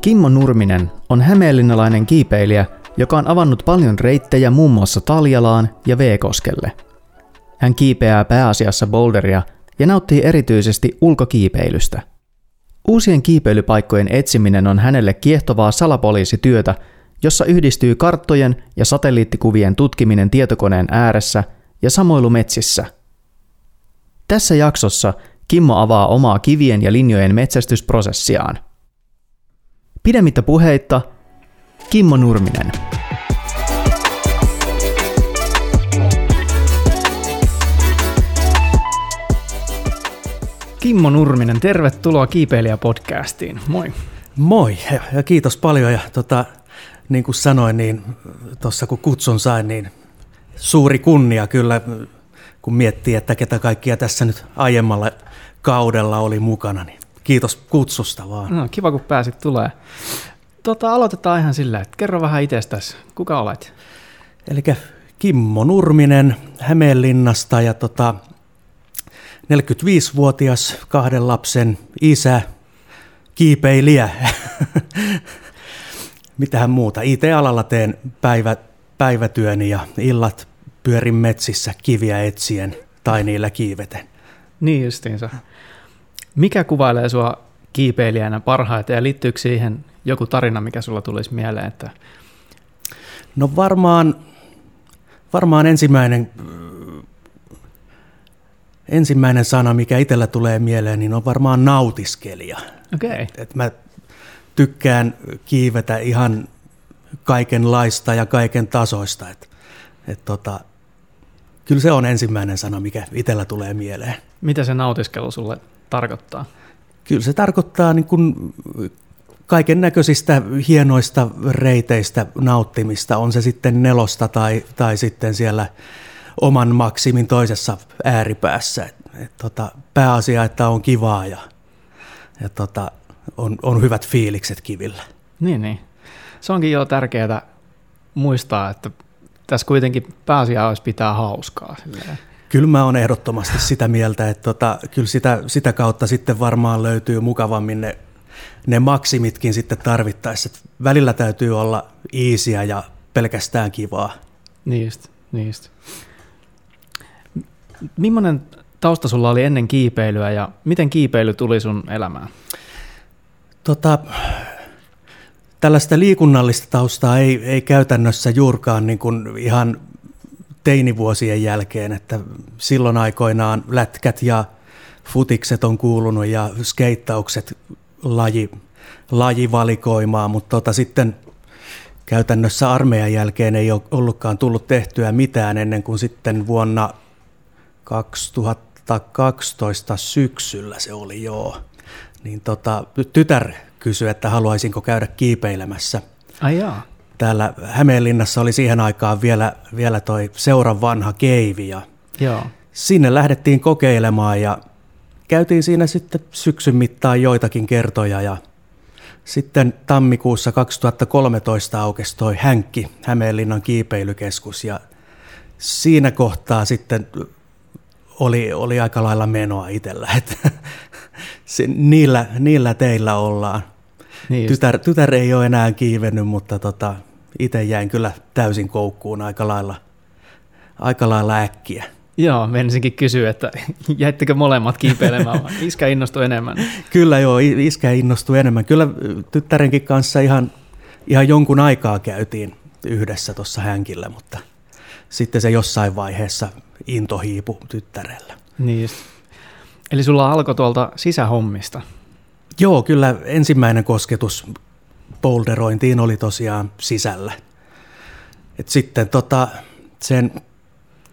Kimmo Nurminen on hämeenlinnalainen kiipeilijä, joka on avannut paljon reittejä muun muassa Taljalaan ja V-koskelle. Hän kiipeää pääasiassa boulderia ja nauttii erityisesti ulkokiipeilystä. Uusien kiipeilypaikkojen etsiminen on hänelle kiehtovaa salapoliisityötä, jossa yhdistyy karttojen ja satelliittikuvien tutkiminen tietokoneen ääressä ja samoilu metsissä. Tässä jaksossa Kimmo avaa omaa kivien ja linjojen metsästysprosessiaan – Pidemmittä puheitta, Kimmo Nurminen. Kimmo Nurminen, tervetuloa Kiipeilijä-podcastiin. Moi. Moi ja kiitos paljon. Ja tota, niin kuin sanoin, niin tuossa kun kutsun sain, niin suuri kunnia kyllä, kun miettii, että ketä kaikkia tässä nyt aiemmalla kaudella oli mukana, niin Kiitos kutsusta vaan. No, kiva, kun pääsit tulee. Tota, aloitetaan ihan sillä, että kerro vähän itsestäsi. Kuka olet? Eli Kimmo Nurminen Hämeenlinnasta ja tota, 45-vuotias kahden lapsen isä, kiipeilijä. Mitähän muuta. IT-alalla teen päivä, päivätyöni ja illat pyörin metsissä kiviä etsien tai niillä kiiveten. Niin justiinsa. Mikä kuvailee sua kiipeilijänä parhaiten ja liittyykö siihen joku tarina, mikä sulla tulisi mieleen? Että... No varmaan, varmaan ensimmäinen, ensimmäinen sana, mikä itsellä tulee mieleen, niin on varmaan nautiskelija. Okay. Et mä tykkään kiivetä ihan kaikenlaista ja kaiken tasoista. Et, et tota, kyllä se on ensimmäinen sana, mikä itsellä tulee mieleen. Mitä se nautiskelu sulle tarkoittaa? Kyllä se tarkoittaa niin kuin kaiken näköisistä hienoista reiteistä nauttimista, on se sitten nelosta tai, tai sitten siellä oman maksimin toisessa ääripäässä. Et, et, tota, pääasia, että on kivaa ja, ja tota, on, on hyvät fiilikset kivillä. Niin, niin. Se onkin jo tärkeää muistaa, että tässä kuitenkin pääasia olisi pitää hauskaa. Silleen. Kyllä mä oon ehdottomasti sitä mieltä, että tota, kyllä sitä, sitä kautta sitten varmaan löytyy mukavammin ne, ne maksimitkin sitten tarvittaessa. Välillä täytyy olla iisiä ja pelkästään kivaa. Niistä, niistä. Millainen tausta sulla oli ennen kiipeilyä ja miten kiipeily tuli sun elämään? Tota, tällaista liikunnallista taustaa ei, ei käytännössä juurkaan niin kuin ihan teinivuosien jälkeen, että silloin aikoinaan lätkät ja futikset on kuulunut ja skeittaukset laji, lajivalikoimaan, mutta tota, sitten käytännössä armeijan jälkeen ei ole ollutkaan tullut tehtyä mitään ennen kuin sitten vuonna 2012 syksyllä se oli joo. Niin tota, tytär kysyi, että haluaisinko käydä kiipeilemässä. Ai jaa täällä Hämeenlinnassa oli siihen aikaan vielä, vielä toi seuran vanha keivi ja Joo. sinne lähdettiin kokeilemaan ja käytiin siinä sitten syksyn mittaan joitakin kertoja ja sitten tammikuussa 2013 aukesi toi Hänkki, Hämeenlinnan kiipeilykeskus ja siinä kohtaa sitten oli, oli aika lailla menoa itsellä, että niillä, niillä teillä ollaan. Niin tytär, tytär ei ole enää kiivennyt, mutta tota, itse jäin kyllä täysin koukkuun aika lailla, aika lailla äkkiä. Joo, menisinkin kysyä, että jäittekö molemmat kiipeilemään iskä innostui enemmän? Kyllä joo, iskä innostui enemmän. Kyllä tyttärenkin kanssa ihan, ihan jonkun aikaa käytiin yhdessä tuossa hänkillä, mutta sitten se jossain vaiheessa into hiipu tyttärellä. Niin just. Eli sulla alkoi tuolta sisähommista? Joo, kyllä ensimmäinen kosketus boulderointiin oli tosiaan sisällä. Et sitten tota, sen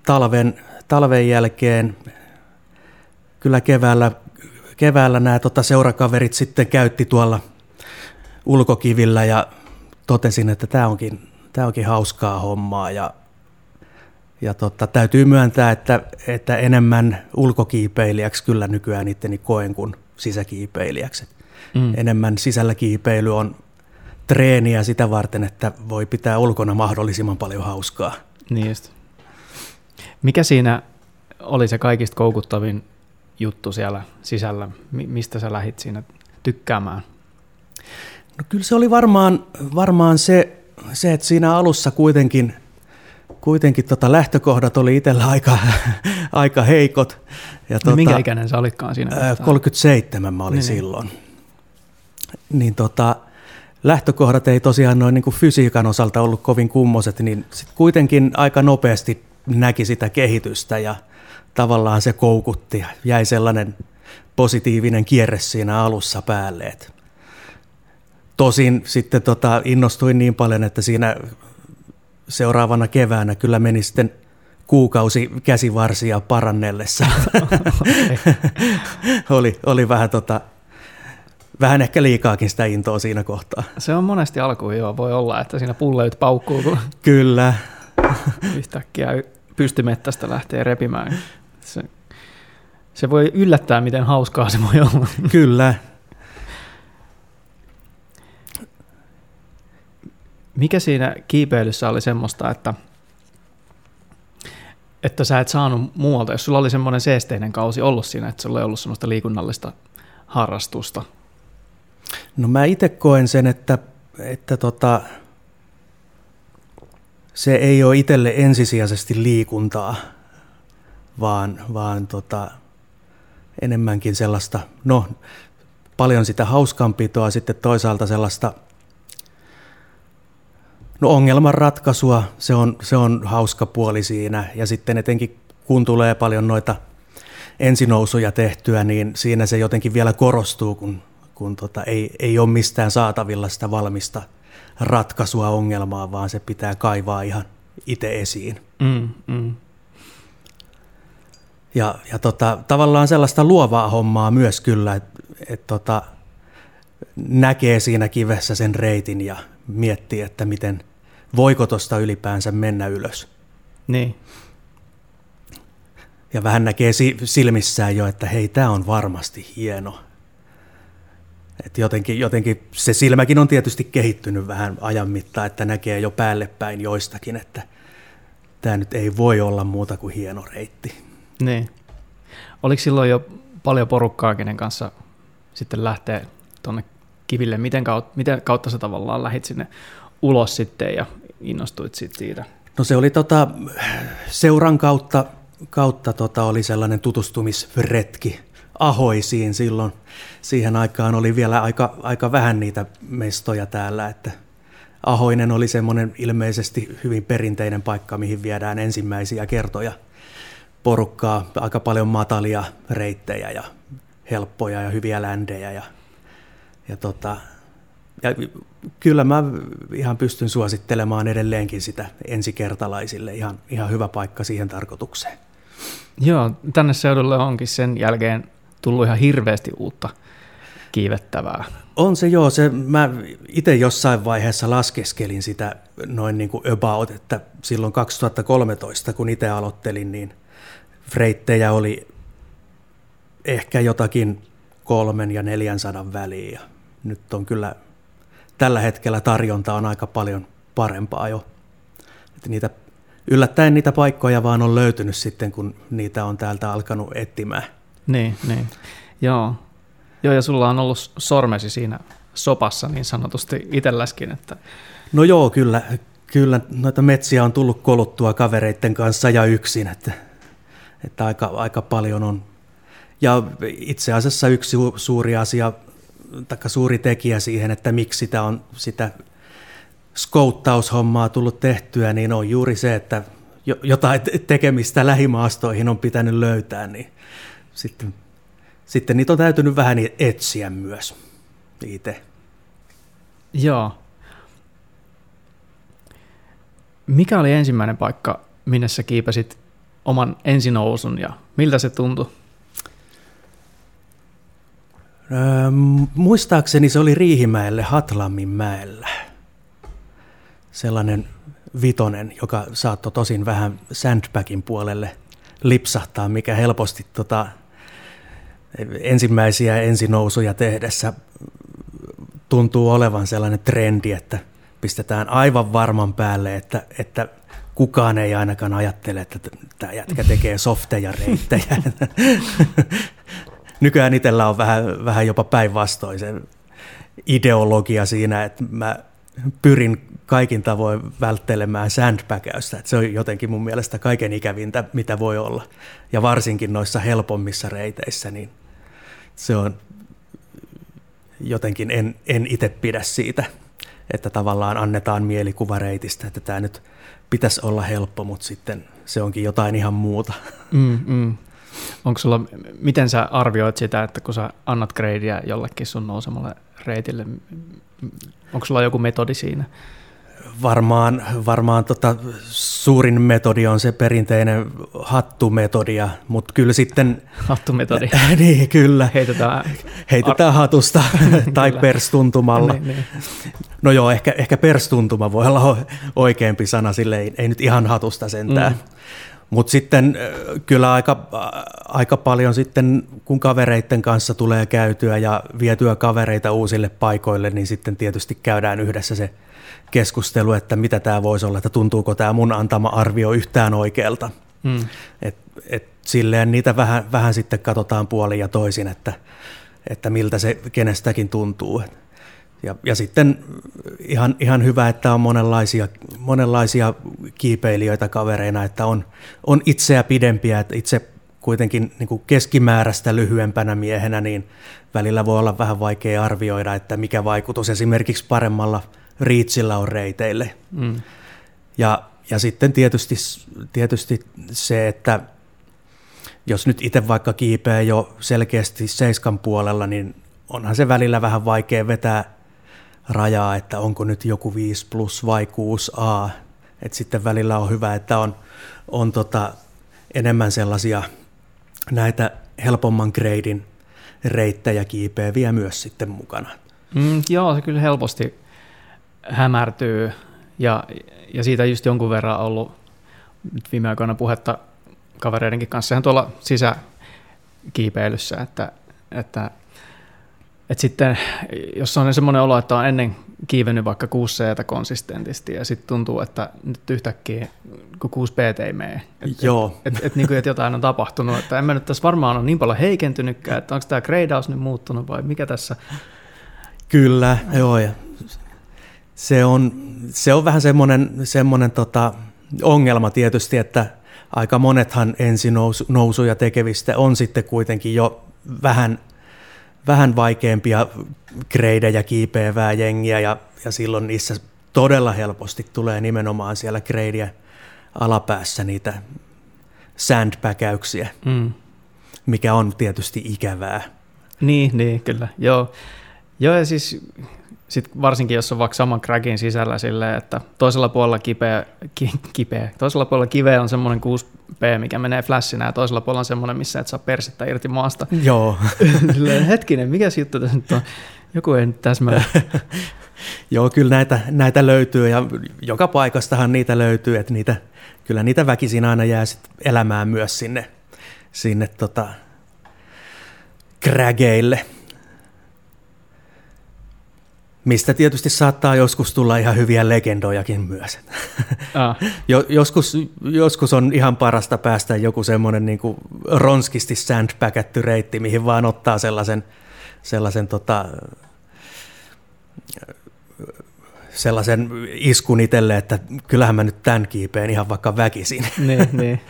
talven, talven jälkeen kyllä keväällä, keväällä nämä tota seurakaverit sitten käytti tuolla ulkokivillä ja totesin, että tämä onkin, tää onkin hauskaa hommaa ja, ja tota, täytyy myöntää, että, että enemmän ulkokiipeilijäksi kyllä nykyään itteni koen kuin sisäkiipeilijäksi. Mm. Enemmän sisällä kiipeily on treeniä sitä varten, että voi pitää ulkona mahdollisimman paljon hauskaa. Niin just. Mikä siinä oli se kaikista koukuttavin juttu siellä sisällä? mistä sä lähit siinä tykkäämään? No kyllä se oli varmaan, varmaan se, se, että siinä alussa kuitenkin, kuitenkin tota lähtökohdat oli itsellä aika, aika heikot. Ja no tota, minkä ikäinen sä olitkaan siinä? Ää, 37 mä olin niin, niin. silloin. Niin tota, lähtökohdat ei tosiaan noin niin kuin fysiikan osalta ollut kovin kummoset, niin sit kuitenkin aika nopeasti näki sitä kehitystä ja tavallaan se koukutti. Jäi sellainen positiivinen kierre siinä alussa päälle. Et tosin sitten tota, innostuin niin paljon, että siinä seuraavana keväänä kyllä meni sitten kuukausi käsivarsia parannellessa. oli, oli vähän, tota, vähän ehkä liikaakin sitä intoa siinä kohtaa. Se on monesti alkuun joo, voi olla, että siinä pulleut paukkuu, kun Kyllä. yhtäkkiä pystymettästä lähtee repimään. Se, se voi yllättää, miten hauskaa se voi olla. Kyllä. Mikä siinä kiipeilyssä oli semmoista, että, että sä et saanut muualta, jos sulla oli semmoinen seesteinen kausi ollut siinä, että sulla ei ollut semmoista liikunnallista harrastusta? No mä itse koen sen, että, että tota, se ei ole itselle ensisijaisesti liikuntaa, vaan, vaan tota, enemmänkin sellaista, no paljon sitä hauskanpitoa, sitten toisaalta sellaista no ongelmanratkaisua, se on, se on hauska puoli siinä, ja sitten etenkin kun tulee paljon noita ensinousuja tehtyä, niin siinä se jotenkin vielä korostuu, kun, kun tota, ei, ei ole mistään saatavilla sitä valmista ratkaisua ongelmaan, vaan se pitää kaivaa ihan itse esiin. Mm, mm. Ja, ja tota, tavallaan sellaista luovaa hommaa myös kyllä, että et tota, näkee siinä kivessä sen reitin ja miettii, että miten, voiko tuosta ylipäänsä mennä ylös. Niin. Ja vähän näkee silmissään jo, että hei, tämä on varmasti hieno. Et jotenkin, jotenkin se silmäkin on tietysti kehittynyt vähän ajan mittaan, että näkee jo päälle päin joistakin, että tämä nyt ei voi olla muuta kuin hieno reitti. Niin. Oliko silloin jo paljon porukkaa, kenen kanssa sitten lähtee tuonne kiville? Miten kautta, miten kautta sä tavallaan lähit sinne ulos sitten ja innostuit siitä? No se oli tota, seuran kautta, kautta tota, oli sellainen tutustumisretki Ahoisiin silloin. Siihen aikaan oli vielä aika, aika vähän niitä mestoja täällä, että Ahoinen oli semmoinen ilmeisesti hyvin perinteinen paikka, mihin viedään ensimmäisiä kertoja porukkaa, aika paljon matalia reittejä ja helppoja ja hyviä ländejä ja, ja tota, ja kyllä mä ihan pystyn suosittelemaan edelleenkin sitä ensikertalaisille. Ihan, ihan hyvä paikka siihen tarkoitukseen. Joo, tänne seudulle onkin sen jälkeen tullut ihan hirveästi uutta kiivettävää. On se joo, se, mä itse jossain vaiheessa laskeskelin sitä noin niin kuin about, että silloin 2013, kun itse aloittelin, niin freittejä oli ehkä jotakin kolmen ja neljän sadan väliin. Ja nyt on kyllä tällä hetkellä tarjonta on aika paljon parempaa jo. Että niitä, yllättäen niitä paikkoja vaan on löytynyt sitten, kun niitä on täältä alkanut etsimään. Niin, niin. Joo. Joo, ja sulla on ollut sormesi siinä sopassa niin sanotusti itselläskin. Että... No joo, kyllä, kyllä noita metsiä on tullut koluttua kavereiden kanssa ja yksin, että, että aika, aika paljon on. Ja itse asiassa yksi suuri asia taikka suuri tekijä siihen, että miksi sitä on sitä skouttaushommaa tullut tehtyä, niin on juuri se, että jotain tekemistä lähimaastoihin on pitänyt löytää, niin sitten, sitten niitä on täytynyt vähän etsiä myös itse. Joo. Mikä oli ensimmäinen paikka, minne sä kiipesit oman ensinousun ja miltä se tuntui? Öö, muistaakseni se oli Riihimäelle Hatlammin mäellä. Sellainen vitonen, joka saattoi tosin vähän sandbagin puolelle lipsahtaa, mikä helposti tota, ensimmäisiä ensinousuja tehdessä tuntuu olevan sellainen trendi, että pistetään aivan varman päälle, että, että kukaan ei ainakaan ajattele, että tämä jätkä tekee softeja reittejä. Nykyään itsellä on vähän, vähän jopa päinvastoin se ideologia siinä, että mä pyrin kaikin tavoin välttelemään sandbagäystä. Että se on jotenkin mun mielestä kaiken ikävintä, mitä voi olla. Ja varsinkin noissa helpommissa reiteissä, niin se on jotenkin, en, en itse pidä siitä, että tavallaan annetaan mielikuva reitistä, että tämä nyt pitäisi olla helppo, mutta sitten se onkin jotain ihan muuta. Mm, mm. Onko sulla, miten sä arvioit sitä, että kun sä annat gradeja jollekin sun nousemalle reitille, onko sulla joku metodi siinä? Varmaan, varmaan tota, suurin metodi on se perinteinen hattumetodia, mutta kyllä sitten... Hattumetodi. niin, kyllä. Heitetään, Heitetään ar- hatusta tai perstuntumalla. niin, niin. No joo, ehkä, ehkä perstuntuma voi olla oikeampi sana, sille ei, ei nyt ihan hatusta sentään. Mm. Mutta sitten kyllä aika, aika paljon sitten, kun kavereiden kanssa tulee käytyä ja vietyä kavereita uusille paikoille, niin sitten tietysti käydään yhdessä se keskustelu, että mitä tämä voisi olla, että tuntuuko tämä mun antama arvio yhtään oikealta. Mm. Et, et silleen niitä vähän, vähän sitten katsotaan puolin ja toisin, että, että miltä se kenestäkin tuntuu. Ja, ja sitten ihan, ihan hyvä, että on monenlaisia, monenlaisia kiipeilijöitä kavereina, että on, on itseä pidempiä, että itse kuitenkin niin kuin keskimääräistä lyhyempänä miehenä, niin välillä voi olla vähän vaikea arvioida, että mikä vaikutus esimerkiksi paremmalla riitsillä on reiteille. Mm. Ja, ja sitten tietysti, tietysti se, että jos nyt itse vaikka kiipeää jo selkeästi seiskan puolella, niin onhan se välillä vähän vaikea vetää rajaa, että onko nyt joku 5 plus vai 6a. Et sitten välillä on hyvä, että on, on tota enemmän sellaisia näitä helpomman gradein reittejä kiipeäviä myös sitten mukana. Mm, joo, se kyllä helposti hämärtyy ja, ja siitä just jonkun verran ollut nyt viime aikoina puhetta kavereidenkin kanssa ihan tuolla sisäkiipeilyssä, että, että et sitten, jos on semmoinen olo, että on ennen kiivennyt vaikka 6 c konsistentisti ja sitten tuntuu, että nyt yhtäkkiä kun 6 b ei mene. Että Joo. Et, et, et, niin kuin, että jotain on tapahtunut. Että en mä nyt tässä varmaan ole niin paljon heikentynytkään, että onko tämä gradeaus nyt muuttunut vai mikä tässä? Kyllä, joo. Ja se, on, se on vähän semmoinen, semmoinen tota, ongelma tietysti, että aika monethan ensinousuja tekevistä on sitten kuitenkin jo vähän – vähän vaikeampia kreidejä kiipeävää jengiä ja, ja silloin niissä todella helposti tulee nimenomaan siellä kreidien alapäässä niitä sandpäkäyksiä, mm. mikä on tietysti ikävää. Niin, niin kyllä, joo. Joo, ja siis sit varsinkin jos on vaikka saman crackin sisällä silleen, että toisella puolella kipeä, ki, kipeä, toisella puolella kiveä on semmoinen 6P, mikä menee flashinä, ja toisella puolella on semmoinen, missä et saa persettä irti maasta. Joo. silleen, hetkinen, mikä juttu tässä nyt on? Joku ei nyt täsmää. Joo, kyllä näitä, näitä löytyy, ja joka paikastahan niitä löytyy, että niitä, kyllä niitä väkisin aina jää sit elämään myös sinne, sinne tota, krägeille mistä tietysti saattaa joskus tulla ihan hyviä legendojakin myös. Ah. joskus, joskus on ihan parasta päästä joku semmoinen niin kuin ronskisti sandbagatty reitti, mihin vaan ottaa sellaisen, sellaisen tota, sellaisen iskun itselle, että kyllähän mä nyt tämän kiipeen ihan vaikka väkisin. Niin, niin.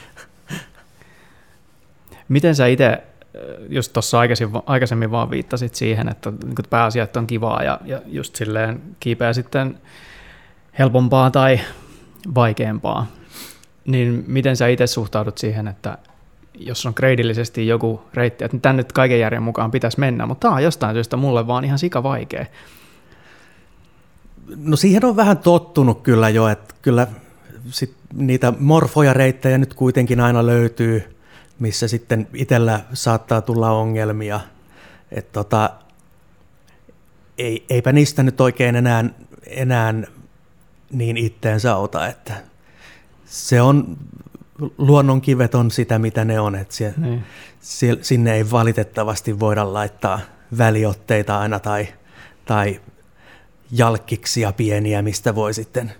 Miten sä itse just tuossa aikaisemmin, aikaisemmin vaan viittasit siihen, että niin pääasiat on kivaa ja, ja just silleen kiipeä sitten helpompaa tai vaikeampaa. Niin miten sä itse suhtaudut siihen, että jos on kreidillisesti joku reitti, että tänne nyt kaiken järjen mukaan pitäisi mennä, mutta tämä on jostain syystä mulle vaan ihan sika vaikea. No siihen on vähän tottunut kyllä jo, että kyllä sit niitä morfoja reittejä nyt kuitenkin aina löytyy – missä sitten itsellä saattaa tulla ongelmia. Että tota, ei, eipä niistä nyt oikein enää, enää niin itteensä ota, että se on, luonnonkivet on sitä, mitä ne on, että siellä, niin. sinne ei valitettavasti voida laittaa väliotteita aina tai, tai jalkkiksia pieniä, mistä voi sitten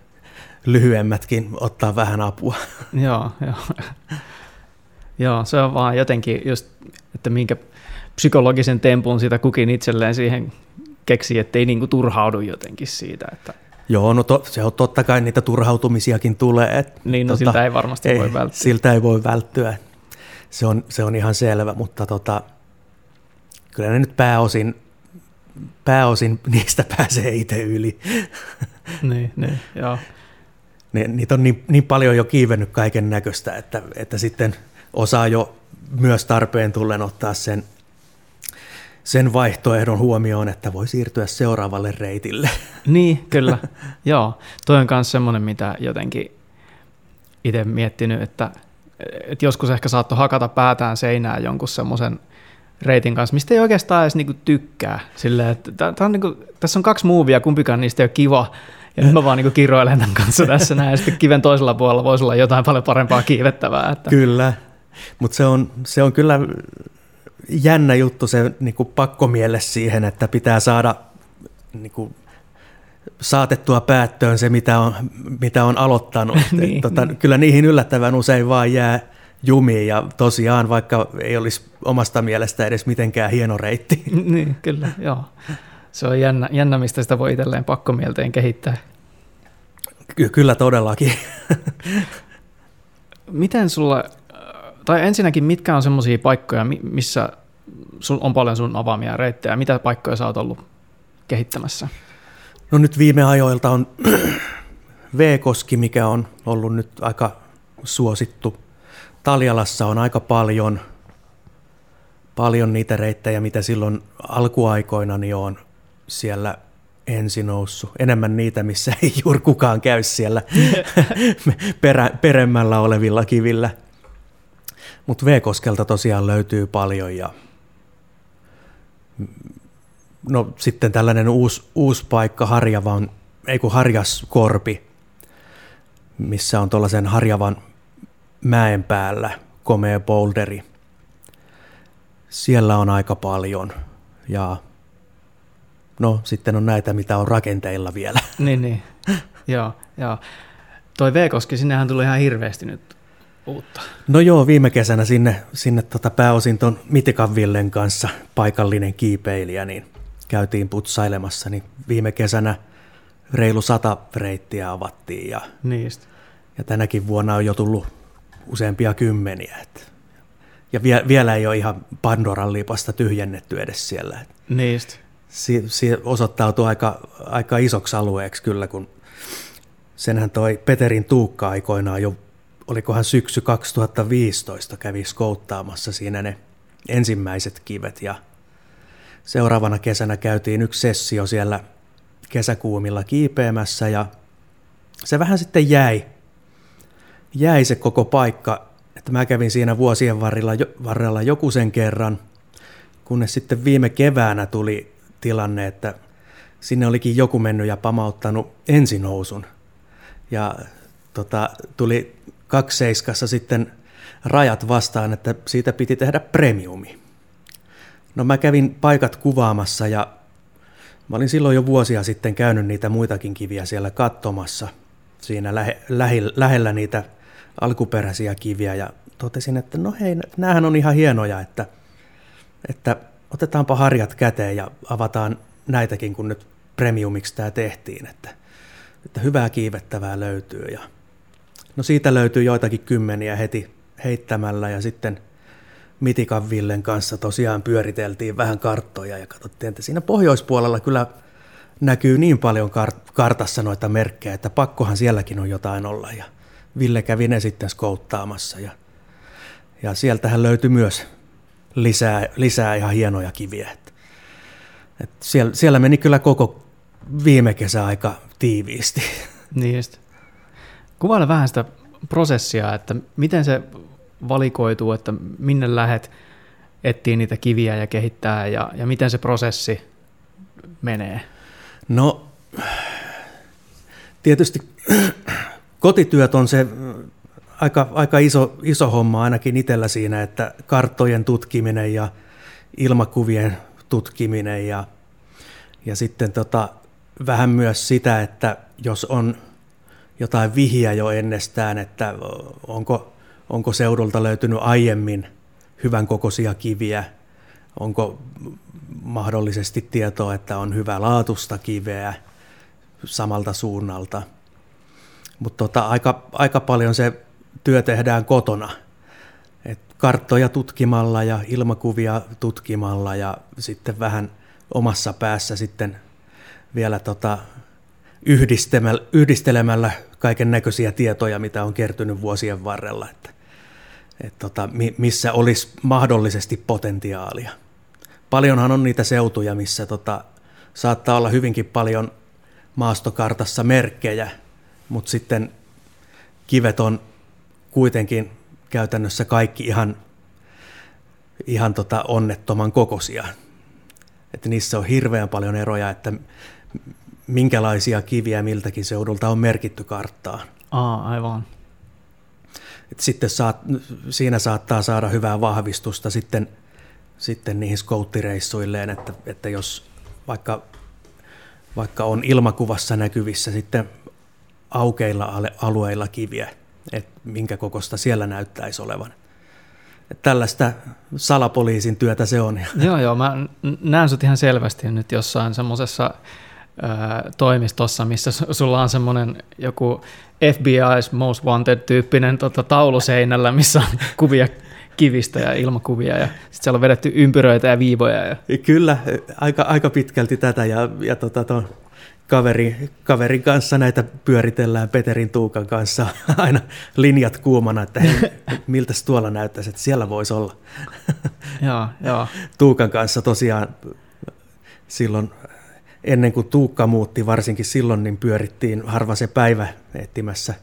lyhyemmätkin ottaa vähän apua. Joo, joo. Joo, se on vaan jotenkin just, että minkä psykologisen tempun sitä kukin itselleen siihen keksii, ettei niinku turhaudu jotenkin siitä. Että... Joo, no to, se on totta kai niitä turhautumisiakin tulee. Et, niin, no tota, siltä ei varmasti ei, voi välttyä. Siltä ei voi välttyä. Se on, se on ihan selvä, mutta tota, kyllä ne nyt pääosin, pääosin niistä pääsee itse yli. niin, niin, joo. Ne, niitä on niin, niin paljon jo kiivennyt kaiken näköistä, että, että sitten osaa jo myös tarpeen tullen ottaa sen sen vaihtoehdon huomioon, että voi siirtyä seuraavalle reitille. Niin, kyllä. Joo, toi on myös semmoinen, mitä jotenkin itse miettinyt, että, että joskus ehkä saattoi hakata päätään seinään jonkun semmoisen reitin kanssa, mistä ei oikeastaan edes niinku tykkää. Silleen, että tää on niinku, tässä on kaksi muuvia, kumpikaan niistä ei ole kiva, ja nyt mä vaan niinku kiroilen tämän kanssa tässä näin, ja sitten kiven toisella puolella voisi olla jotain paljon parempaa kiivettävää. Että. Kyllä, mutta se on, se on kyllä jännä juttu se niin kuin pakkomielle siihen, että pitää saada niin kuin, saatettua päättöön se, mitä on, mitä on aloittanut. niin, tota, niin. Kyllä niihin yllättävän usein vaan jää jumiin ja tosiaan vaikka ei olisi omasta mielestä edes mitenkään hieno reitti. niin, kyllä, joo. Se on jännä, jännä mistä sitä voi itselleen pakkomielteen kehittää. Ky- kyllä todellakin. Miten sulla tai ensinnäkin, mitkä on semmoisia paikkoja, missä sun on paljon sun avaamia reittejä? Mitä paikkoja sä oot ollut kehittämässä? No nyt viime ajoilta on V-koski, mikä on ollut nyt aika suosittu. Taljalassa on aika paljon, paljon niitä reittejä, mitä silloin alkuaikoina niin on siellä ensin noussut. Enemmän niitä, missä ei juuri kukaan käy siellä perä, peremmällä olevilla kivillä – mutta V-koskelta tosiaan löytyy paljon ja no sitten tällainen uusi, uusi paikka Harjavan, ei kun Harjaskorpi, missä on tuollaisen Harjavan mäen päällä komea boulderi. Siellä on aika paljon ja no sitten on näitä, mitä on rakenteilla vielä. Niin, niin. joo, joo. Toi V-koski, sinnehän tuli ihan hirveästi nyt uutta? No joo, viime kesänä sinne, sinne tota pääosin tuon Mitikan Villen kanssa paikallinen kiipeilijä, niin käytiin putsailemassa, niin viime kesänä reilu sata reittiä avattiin ja, Niistä. ja tänäkin vuonna on jo tullut useampia kymmeniä. Et, ja vie, vielä ei ole ihan Pandoran lipasta tyhjennetty edes siellä. Niistä. Si, si osoittautui aika, aika isoksi alueeksi kyllä, kun senhän toi Peterin Tuukka aikoinaan jo olikohan syksy 2015 kävi skouttaamassa siinä ne ensimmäiset kivet ja seuraavana kesänä käytiin yksi sessio siellä kesäkuumilla kiipeämässä ja se vähän sitten jäi, jäi se koko paikka, että mä kävin siinä vuosien varrella, varrella joku sen kerran, kunnes sitten viime keväänä tuli tilanne, että sinne olikin joku mennyt ja pamauttanut ensinousun. Ja tota, tuli kakseiskassa sitten rajat vastaan, että siitä piti tehdä premiumi. No mä kävin paikat kuvaamassa ja mä olin silloin jo vuosia sitten käynyt niitä muitakin kiviä siellä katsomassa siinä lähe, lähe, lähellä niitä alkuperäisiä kiviä ja totesin, että no hei, näähän on ihan hienoja, että, että otetaanpa harjat käteen ja avataan näitäkin, kun nyt premiumiksi tämä tehtiin, että, että hyvää kiivettävää löytyy ja No siitä löytyy joitakin kymmeniä heti heittämällä ja sitten Mitikan Villen kanssa tosiaan pyöriteltiin vähän karttoja ja katsottiin, että siinä pohjoispuolella kyllä näkyy niin paljon kart- kartassa noita merkkejä, että pakkohan sielläkin on jotain olla ja Ville kävi ne sitten skouttaamassa ja, ja sieltähän löytyi myös lisää, lisää ihan hienoja kiviä. Et, et siellä, siellä meni kyllä koko viime kesä aika tiiviisti. Niin just. Kuvaile vähän sitä prosessia, että miten se valikoituu, että minne lähet etsii niitä kiviä ja kehittää ja, ja miten se prosessi menee? No tietysti kotityöt on se aika, aika iso, iso homma ainakin itsellä siinä, että karttojen tutkiminen ja ilmakuvien tutkiminen ja, ja sitten tota, vähän myös sitä, että jos on jotain vihiä jo ennestään, että onko, onko seudulta löytynyt aiemmin hyvän kokoisia kiviä, onko mahdollisesti tietoa, että on hyvä laatusta kiveä samalta suunnalta. Mutta tota, aika, aika paljon se työ tehdään kotona. Et karttoja tutkimalla ja ilmakuvia tutkimalla ja sitten vähän omassa päässä sitten vielä tota yhdistelemällä, yhdistelemällä kaiken näköisiä tietoja, mitä on kertynyt vuosien varrella, että, että tota, missä olisi mahdollisesti potentiaalia. Paljonhan on niitä seutuja, missä tota, saattaa olla hyvinkin paljon maastokartassa merkkejä, mutta sitten kivet on kuitenkin käytännössä kaikki ihan, ihan tota onnettoman kokoisia. Että niissä on hirveän paljon eroja, että minkälaisia kiviä miltäkin seudulta on merkitty karttaan. Aa, aivan. Et sitten saat, siinä saattaa saada hyvää vahvistusta sitten, sitten niihin skouttireissuilleen, että, että jos vaikka, vaikka on ilmakuvassa näkyvissä sitten aukeilla alueilla kiviä, että minkä kokosta siellä näyttäisi olevan. Tällaista salapoliisin työtä se on. Joo, joo, mä näen sut ihan selvästi nyt jossain semmoisessa toimistossa, missä sulla on semmoinen joku FBI's Most Wanted-tyyppinen tota, taulu seinällä, missä on kuvia kivistä ja ilmakuvia ja sitten siellä on vedetty ympyröitä ja viivoja. Ja... Kyllä, aika, aika pitkälti tätä ja, ja tota, ton kaveri, kaverin kanssa näitä pyöritellään Peterin Tuukan kanssa aina linjat kuumana, että hei, miltä tuolla näyttäisi, että siellä voisi olla. Joo, joo. Tuukan kanssa tosiaan silloin ennen kuin Tuukka muutti, varsinkin silloin, niin pyörittiin harva se päivä etsimässä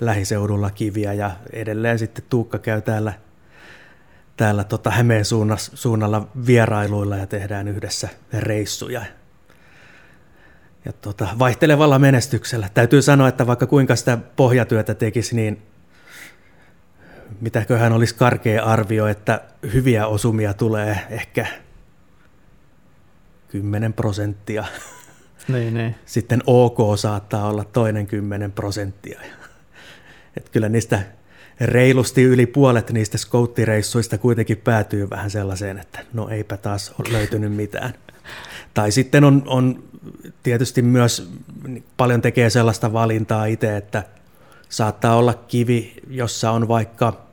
lähiseudulla kiviä ja edelleen sitten Tuukka käy täällä, täällä tota Hämeen suunnalla vierailuilla ja tehdään yhdessä reissuja. Ja tota, vaihtelevalla menestyksellä. Täytyy sanoa, että vaikka kuinka sitä pohjatyötä tekisi, niin mitäköhän olisi karkea arvio, että hyviä osumia tulee ehkä 10 prosenttia. Niin, niin. Sitten OK saattaa olla toinen 10 prosenttia. Et kyllä niistä reilusti yli puolet niistä skouttireissuista kuitenkin päätyy vähän sellaiseen, että no eipä taas ole löytynyt mitään. Tai sitten on, on tietysti myös paljon tekee sellaista valintaa itse, että saattaa olla kivi, jossa on vaikka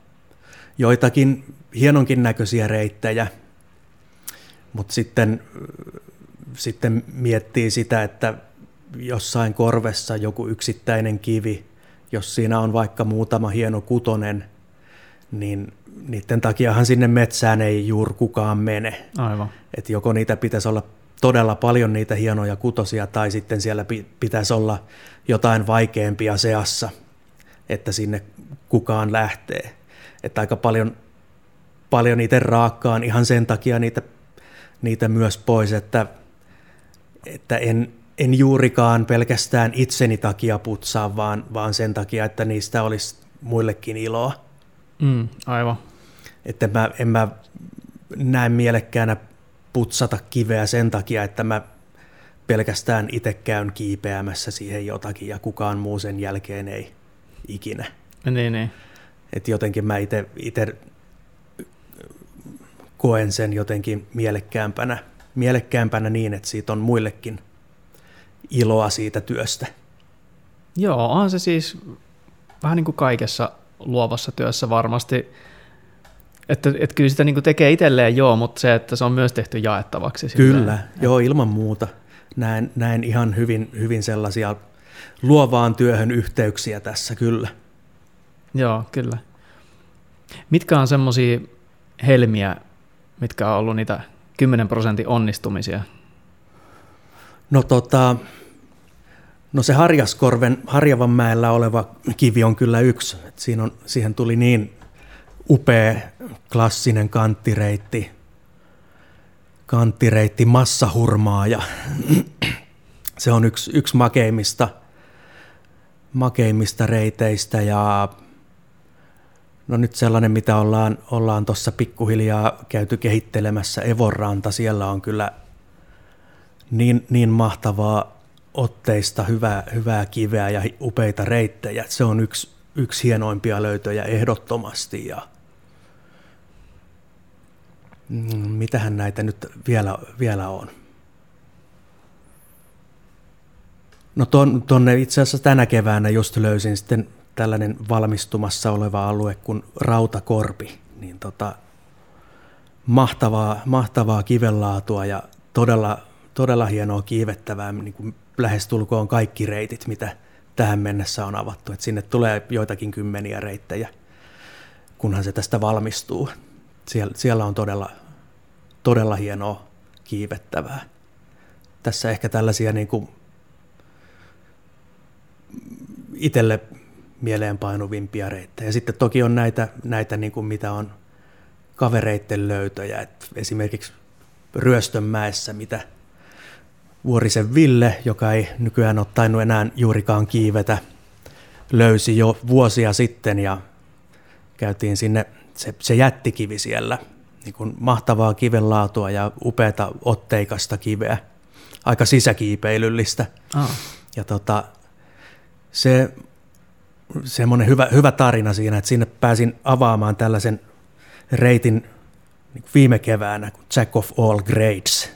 joitakin hienonkin näköisiä reittejä, mutta sitten sitten miettii sitä, että jossain korvessa joku yksittäinen kivi, jos siinä on vaikka muutama hieno kutonen, niin niiden takiahan sinne metsään ei juuri kukaan mene. Aivan. Et joko niitä pitäisi olla todella paljon niitä hienoja kutosia, tai sitten siellä pitäisi olla jotain vaikeampia seassa, että sinne kukaan lähtee. Että aika paljon, paljon niitä raakkaan ihan sen takia niitä, niitä myös pois, että että en, en juurikaan pelkästään itseni takia putsaa, vaan, vaan sen takia, että niistä olisi muillekin iloa. Mm, aivan. Että mä, en mä näe mielekkäänä putsata kiveä sen takia, että mä pelkästään itse käyn kiipeämässä siihen jotakin ja kukaan muu sen jälkeen ei ikinä. Niin, niin. Että jotenkin mä itse koen sen jotenkin mielekkäämpänä mielekkäämpänä niin, että siitä on muillekin iloa siitä työstä. Joo, on se siis vähän niin kuin kaikessa luovassa työssä varmasti, että, että kyllä sitä niin tekee itselleen joo, mutta se, että se on myös tehty jaettavaksi. Kyllä, silleen. joo ilman muuta. Näen, näen ihan hyvin, hyvin sellaisia luovaan työhön yhteyksiä tässä kyllä. Joo, kyllä. Mitkä on semmoisia helmiä, mitkä on ollut niitä 10 prosentin onnistumisia? No tota, no se Harjaskorven Harjavanmäellä oleva kivi on kyllä yksi. Et siinä on, siihen tuli niin upea klassinen kanttireitti, kanttireitti massahurmaa ja se on yksi, yksi makeimmista, makeimmista reiteistä ja No nyt sellainen, mitä ollaan, ollaan tuossa pikkuhiljaa käyty kehittelemässä Evonranta, siellä on kyllä niin, niin mahtavaa otteista hyvää, hyvää kiveä ja upeita reittejä. Se on yksi, yksi hienoimpia löytöjä ehdottomasti. Ja mm, mitähän näitä nyt vielä, vielä on? No ton, tonne itse asiassa tänä keväänä just löysin sitten tällainen valmistumassa oleva alue kuin Rautakorpi, niin tota, mahtavaa, mahtavaa kivelaatua ja todella, todella hienoa kiivettävää, niin kuin lähestulkoon kaikki reitit, mitä tähän mennessä on avattu. Et sinne tulee joitakin kymmeniä reittejä, kunhan se tästä valmistuu. Siellä, siellä on todella, todella hienoa kiivettävää. Tässä ehkä tällaisia niin kuin itselle mieleenpainuvimpia reittejä. Sitten toki on näitä, näitä niin kuin mitä on kavereitten löytöjä. Et esimerkiksi Ryöstönmäessä, mitä Vuorisen Ville, joka ei nykyään ole tainnut enää juurikaan kiivetä, löysi jo vuosia sitten ja käytiin sinne, se, se jättikivi siellä, niin kuin mahtavaa kivenlaatua ja upeata otteikasta kiveä, aika sisäkiipeilyllistä. Oh. Ja tota, se semmoinen hyvä, hyvä tarina siinä, että sinne pääsin avaamaan tällaisen reitin niin viime keväänä Jack of All Grades,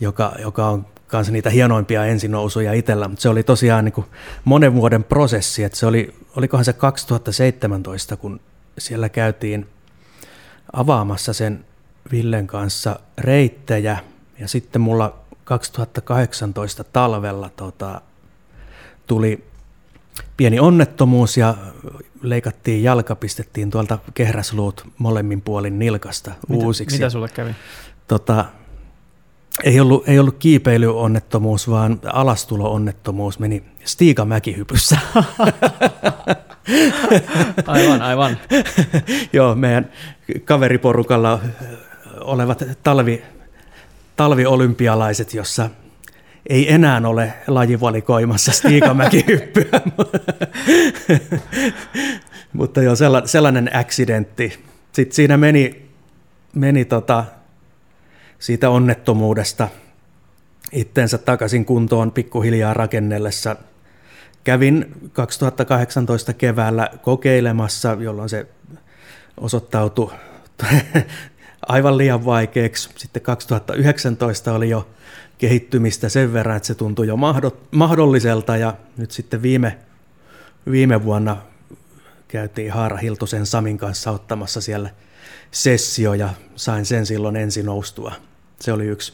joka, joka on kanssa niitä hienoimpia ensinousuja itsellä, mutta se oli tosiaan niin kuin monen vuoden prosessi, että se oli, olikohan se 2017, kun siellä käytiin avaamassa sen Villen kanssa reittejä, ja sitten mulla 2018 talvella tota, tuli pieni onnettomuus ja leikattiin jalka, pistettiin tuolta kehräsluut molemmin puolin nilkasta mitä, uusiksi. Mitä sulle kävi? Tota, ei ollut, ei ollut kiipeilyonnettomuus, vaan alastuloonnettomuus meni Stiika Mäkihypyssä. aivan, aivan. Joo, meidän kaveriporukalla olevat talvi, talviolympialaiset, jossa ei enää ole lajivalikoimassa Stiikamäkihyppyä. Mutta joo, sellainen accidentti. Sitten siinä meni, meni tota, siitä onnettomuudesta itteensä takaisin kuntoon pikkuhiljaa rakennellessa. Kävin 2018 keväällä kokeilemassa, jolloin se osoittautui aivan liian vaikeaksi. Sitten 2019 oli jo kehittymistä sen verran, että se tuntui jo mahdolliselta ja nyt sitten viime, viime vuonna käytiin Haara Hiltusen Samin kanssa ottamassa siellä sessio ja sain sen silloin ensin noustua. Se oli yksi,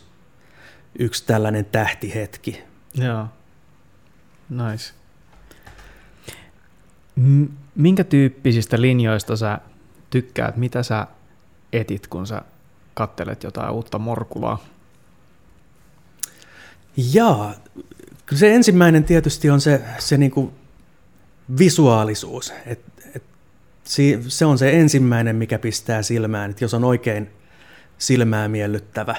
yksi tällainen tähtihetki. Joo, nice. Minkä tyyppisistä linjoista sä tykkäät? Mitä sä etit, kun sä kattelet jotain uutta morkulaa? Jaa, se ensimmäinen tietysti on se, se niinku visuaalisuus. Et, et, se on se ensimmäinen, mikä pistää silmään, että jos on oikein silmää miellyttävä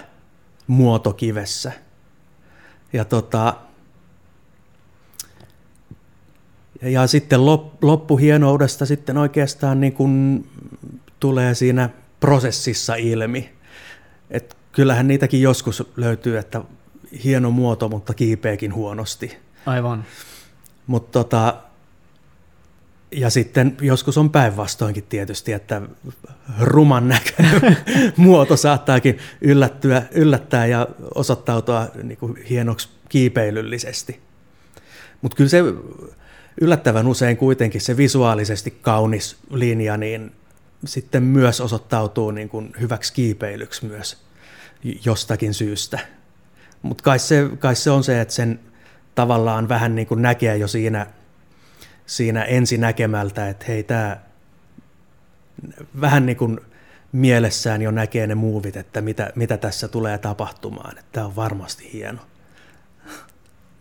muoto kivessä. Ja, tota, ja, ja sitten lop, loppuhienoudesta sitten oikeastaan niin kun tulee siinä prosessissa ilmi. Et kyllähän niitäkin joskus löytyy, että hieno muoto, mutta kiipeekin huonosti. Aivan. Mutta tota, ja sitten joskus on päinvastoinkin tietysti, että ruman näköinen muoto saattaakin yllättyä, yllättää ja osoittautua niin kuin hienoksi kiipeilyllisesti. Mutta kyllä se yllättävän usein kuitenkin se visuaalisesti kaunis linja, niin sitten myös osoittautuu niin kuin hyväksi kiipeilyksi myös jostakin syystä. Mutta kai se, kai se on se, että sen tavallaan vähän niin kuin näkee jo siinä, siinä ensinäkemältä, että hei tämä vähän niin kuin mielessään jo näkee ne muuvit, että mitä, mitä tässä tulee tapahtumaan. Että tämä on varmasti hieno.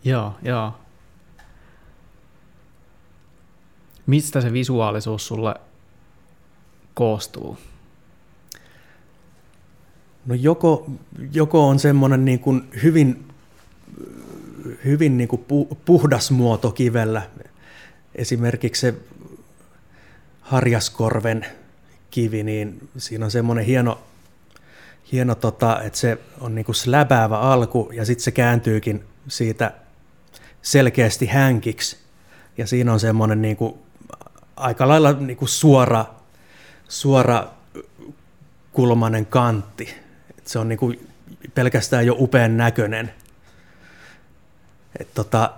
Joo, joo. Mistä se visuaalisuus sulle koostuu? No joko, joko on semmoinen niin kuin hyvin, hyvin niin kuin puhdas muoto kivellä, esimerkiksi se harjaskorven kivi, niin siinä on semmoinen hieno, hieno tota, että se on niin kuin släbäävä alku ja sitten se kääntyykin siitä selkeästi hänkiksi. Ja siinä on semmoinen niin kuin, aika lailla niin kuin suora, suora kulmanen kantti. Et se on niin kuin pelkästään jo upean näköinen. Et tota,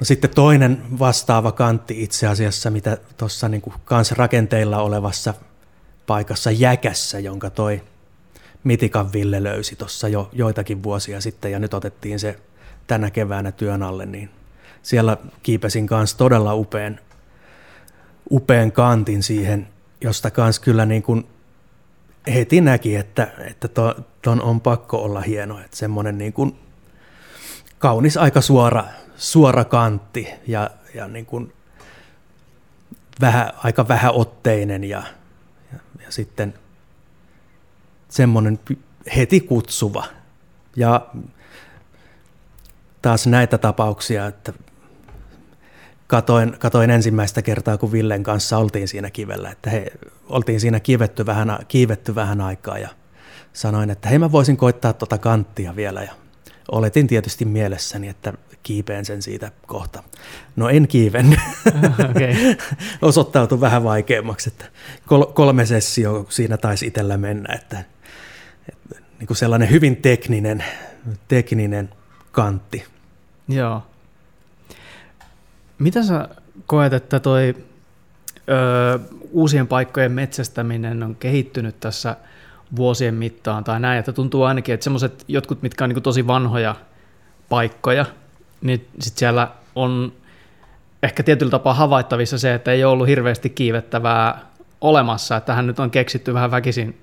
no sitten toinen vastaava kantti itse asiassa, mitä tuossa niin kans rakenteilla olevassa paikassa Jäkässä, jonka toi Mitikan Ville löysi tuossa jo joitakin vuosia sitten ja nyt otettiin se tänä keväänä työn alle, niin siellä kiipesin kanssa todella upean, upean kantin siihen, josta kanssa kyllä niin kuin heti näki, että, että to, ton on pakko olla hieno, että semmoinen niin kuin kaunis, aika suora, suora kantti ja, ja niin kuin vähän, aika vähäotteinen ja, ja, ja sitten semmoinen heti kutsuva. Ja taas näitä tapauksia, että katoin, katoin ensimmäistä kertaa, kun Villen kanssa oltiin siinä kivellä, että he, oltiin siinä kiivetty vähän, kiivetty vähän aikaa ja sanoin, että hei mä voisin koittaa tuota kanttia vielä ja oletin tietysti mielessäni, että kiipeen sen siitä kohta. No en kiiven. Okay. Osoittautui vähän vaikeammaksi, että kolme sessio siinä taisi itsellä mennä, että, että niin kuin sellainen hyvin tekninen, tekninen kantti. Joo. Mitä sä koet, että toi ö, uusien paikkojen metsästäminen on kehittynyt tässä vuosien mittaan tai näin, että tuntuu ainakin, että semmoiset jotkut, mitkä on niin tosi vanhoja paikkoja, niin sitten siellä on ehkä tietyllä tapaa havaittavissa se, että ei ole ollut hirveästi kiivettävää olemassa, että tähän nyt on keksitty vähän väkisin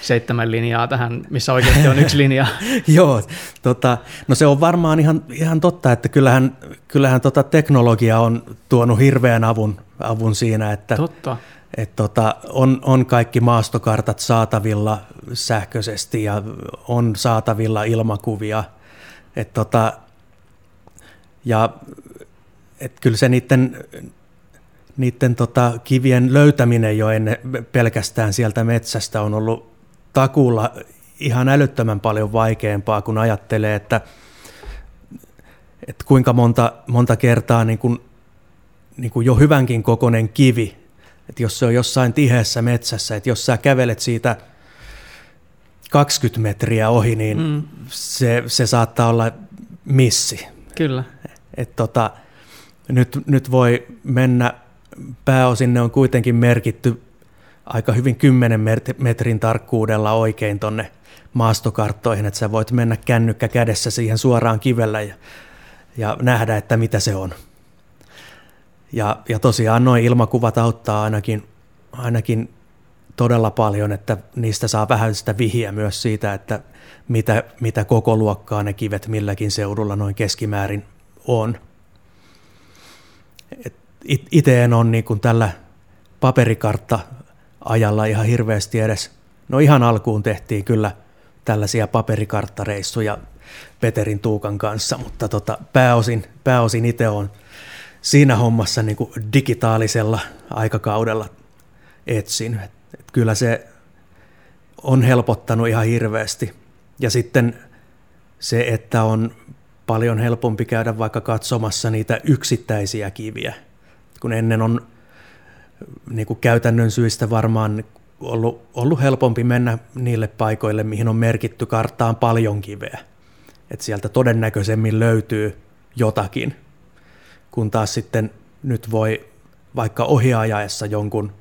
seitsemän linjaa tähän, missä oikeasti on yksi linja. Joo, tota, no se on varmaan ihan, ihan totta, että kyllähän, kyllähän tota teknologia on tuonut hirveän avun, avun siinä, että totta. Et tota, on, on kaikki maastokartat saatavilla sähköisesti ja on saatavilla ilmakuvia. Et tota, ja et kyllä se niiden, niiden tota, kivien löytäminen jo ennen pelkästään sieltä metsästä on ollut takuulla ihan älyttömän paljon vaikeampaa, kun ajattelee, että, että kuinka monta, monta kertaa niin kuin, niin kuin jo hyvänkin kokoinen kivi, että jos se on jossain tiheässä metsässä, että jos sä kävelet siitä 20 metriä ohi, niin mm. se, se saattaa olla missi. Kyllä. Et tota, nyt, nyt voi mennä, pääosin ne on kuitenkin merkitty aika hyvin 10 metrin tarkkuudella oikein tonne maastokarttoihin, että sä voit mennä kännykkä kädessä siihen suoraan kivellä ja, ja nähdä, että mitä se on. Ja, ja tosiaan noin ilmakuvat auttaa ainakin, ainakin todella paljon, että niistä saa vähän sitä vihiä myös siitä, että mitä, mitä koko luokkaa ne kivet milläkin seudulla noin keskimäärin on. Itse en ole niin kuin tällä paperikartta ajalla ihan hirveästi edes. No ihan alkuun tehtiin kyllä tällaisia paperikarttareissuja Peterin Tuukan kanssa, mutta tota, pääosin, pääosin itse on siinä hommassa niin kuin digitaalisella aikakaudella etsin. Et, et kyllä se on helpottanut ihan hirveästi. Ja sitten se, että on paljon helpompi käydä vaikka katsomassa niitä yksittäisiä kiviä, kun ennen on niin kuin käytännön syistä varmaan ollut, ollut helpompi mennä niille paikoille, mihin on merkitty karttaan paljon kiveä. Että sieltä todennäköisemmin löytyy jotakin, kun taas sitten nyt voi vaikka ohiajaessa jonkun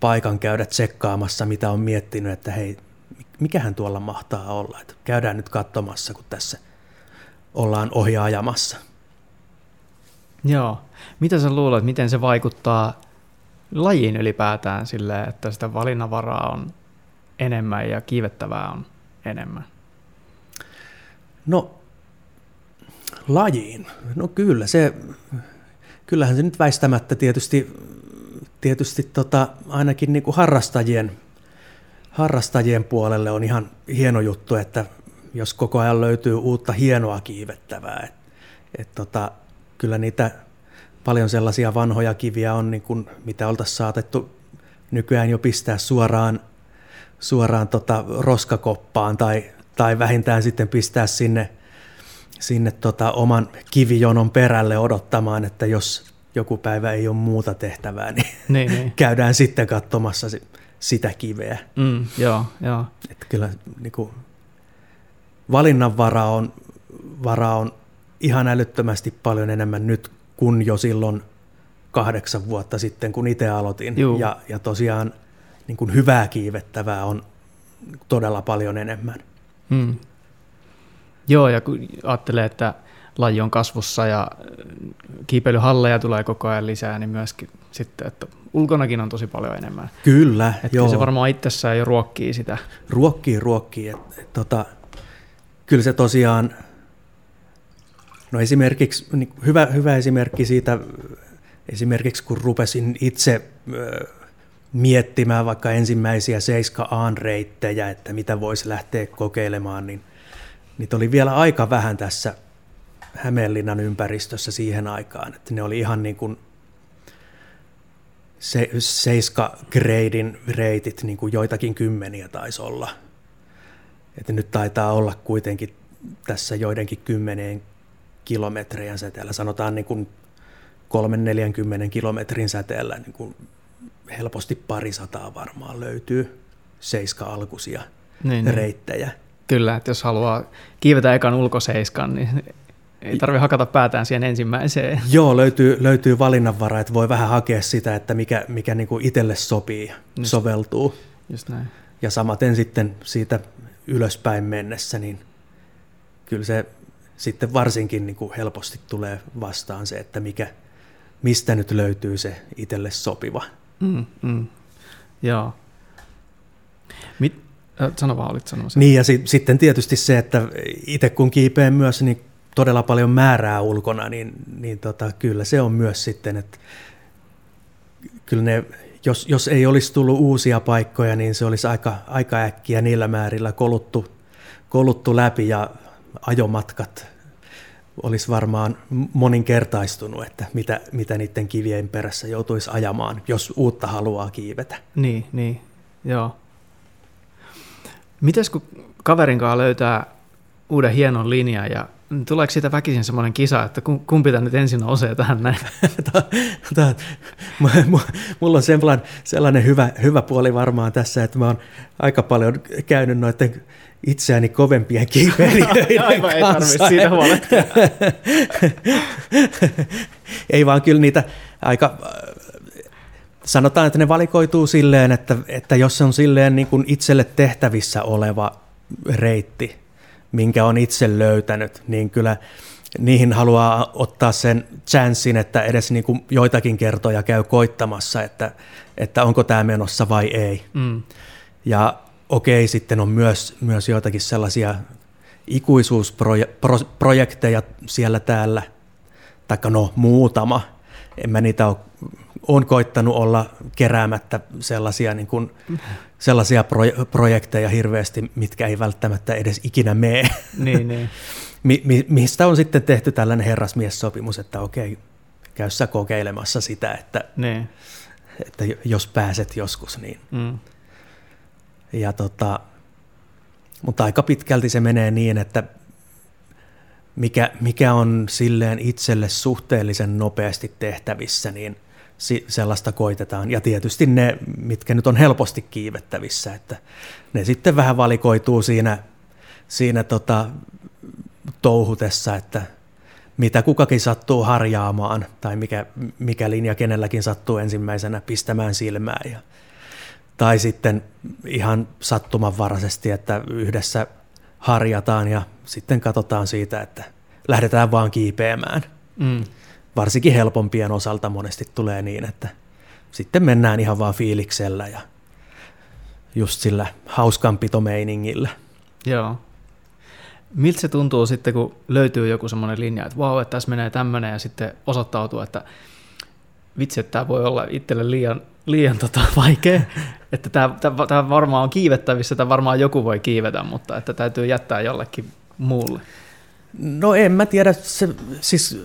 paikan käydä tsekkaamassa, mitä on miettinyt, että hei, mikähän tuolla mahtaa olla, että käydään nyt katsomassa, kun tässä ollaan ohiajamassa. Joo. Mitä sä luulet, miten se vaikuttaa lajiin ylipäätään sille, että sitä valinnanvaraa on enemmän ja kiivettävää on enemmän? No, lajiin. No kyllä, se, kyllähän se nyt väistämättä tietysti, tietysti tota, ainakin niin kuin harrastajien, harrastajien puolelle on ihan hieno juttu, että jos koko ajan löytyy uutta hienoa kiivettävää. Et, et tota, kyllä niitä paljon sellaisia vanhoja kiviä on, niin kuin, mitä oltaisiin saatettu nykyään jo pistää suoraan, suoraan tota roskakoppaan tai, tai vähintään sitten pistää sinne sinne tota oman kivijonon perälle odottamaan, että jos joku päivä ei ole muuta tehtävää, niin, niin, niin. käydään sitten katsomassa sitä kiveä. Mm, joo, joo. Että kyllä niin kuin, valinnanvara on, vara on ihan älyttömästi paljon enemmän nyt kuin jo silloin kahdeksan vuotta sitten, kun itse aloitin. Juu. Ja, ja tosiaan niin kuin hyvää kiivettävää on todella paljon enemmän. Hmm. Joo, ja kun ajattelee, että laji on kasvussa ja kiipeilyhalleja tulee koko ajan lisää, niin myöskin sitten, että ulkonakin on tosi paljon enemmän. Kyllä, että joo. se varmaan itsessään jo ruokkii sitä. Ruokkii, ruokkii. Et, et, tota, kyllä se tosiaan, no esimerkiksi, niin hyvä, hyvä esimerkki siitä, esimerkiksi kun rupesin itse miettimään vaikka ensimmäisiä 7A-reittejä, että mitä voisi lähteä kokeilemaan, niin niitä oli vielä aika vähän tässä Hämeenlinnan ympäristössä siihen aikaan, että ne oli ihan niin kuin se, seiska greidin reitit, niin kuin joitakin kymmeniä taisi olla. Että nyt taitaa olla kuitenkin tässä joidenkin kymmeneen kilometrien säteellä, sanotaan niin kuin 3-40 kilometrin säteellä niin kuin helposti parisataa varmaan löytyy seiska-alkuisia niin, niin. reittejä. Niin. Kyllä, että jos haluaa kiivetä ekan ulkoseiskan, niin ei tarvitse hakata päätään siihen ensimmäiseen. Joo, löytyy, löytyy valinnanvara, että voi vähän hakea sitä, että mikä, mikä niin kuin itselle sopii, just, soveltuu. Just näin. Ja samaten sitten siitä ylöspäin mennessä, niin kyllä se sitten varsinkin niin kuin helposti tulee vastaan se, että mikä, mistä nyt löytyy se itselle sopiva. Mm, mm. Joo. Mit, äh, sano vaan, olit sanomassa. Niin ja si- sitten tietysti se, että itse kun kiipeen myös, niin todella paljon määrää ulkona, niin, niin tota, kyllä se on myös sitten, että kyllä ne, jos, jos ei olisi tullut uusia paikkoja, niin se olisi aika, aika äkkiä niillä määrillä koluttu, koluttu läpi ja ajomatkat olisi varmaan moninkertaistunut, että mitä, mitä niiden kivien perässä joutuisi ajamaan, jos uutta haluaa kiivetä. Niin, niin, joo. Mites kun kaverin kanssa löytää uuden hienon linjan ja tuleeko siitä väkisin semmoinen kisa, että kumpi tämä nyt ensin nousee tähän näin? Mulla on sellainen, sellainen hyvä, hyvä puoli varmaan tässä, että mä oon aika paljon käynyt noiden itseäni kovempien kiipeilijöiden Aivan, ei tarvitse siitä ei vaan kyllä niitä aika, sanotaan, että ne valikoituu silleen, että, että jos se on silleen niin kuin itselle tehtävissä oleva reitti, minkä on itse löytänyt, niin kyllä niihin haluaa ottaa sen chanssin, että edes niin kuin joitakin kertoja käy koittamassa, että, että onko tämä menossa vai ei. Mm. Ja okei, sitten on myös, myös joitakin sellaisia ikuisuusprojekteja siellä täällä, taikka no muutama. En mä niitä ole, on koittanut olla keräämättä sellaisia, niin kuin, sellaisia projekteja hirveästi, mitkä ei välttämättä edes ikinä mene. Niin, niin. Mi, mi, mistä on sitten tehty tällainen herrasmiessopimus, että okei, käy sä kokeilemassa sitä, että, niin. että jos pääset joskus, niin... Mm ja tota, mutta aika pitkälti se menee niin, että mikä, mikä on silleen itselle suhteellisen nopeasti tehtävissä, niin sellaista koitetaan. Ja tietysti ne, mitkä nyt on helposti kiivettävissä, että ne sitten vähän valikoituu siinä, siinä tota, touhutessa, että mitä kukakin sattuu harjaamaan tai mikä, mikä linja kenelläkin sattuu ensimmäisenä pistämään silmään. Ja tai sitten ihan sattumanvaraisesti, että yhdessä harjataan ja sitten katsotaan siitä, että lähdetään vaan kiipeämään. Mm. Varsinkin helpompien osalta monesti tulee niin, että sitten mennään ihan vaan fiiliksellä ja just sillä hauskanpitomeiningillä. Joo. Miltä se tuntuu sitten, kun löytyy joku semmoinen linja, että vau, että tässä menee tämmöinen ja sitten osoittautuu, että vitsi, että tämä voi olla itselle liian, liian tota, vaikea, että tämä, varmaan on kiivettävissä, tämä varmaan joku voi kiivetä, mutta että täytyy jättää jollekin muulle. No en mä tiedä, se, siis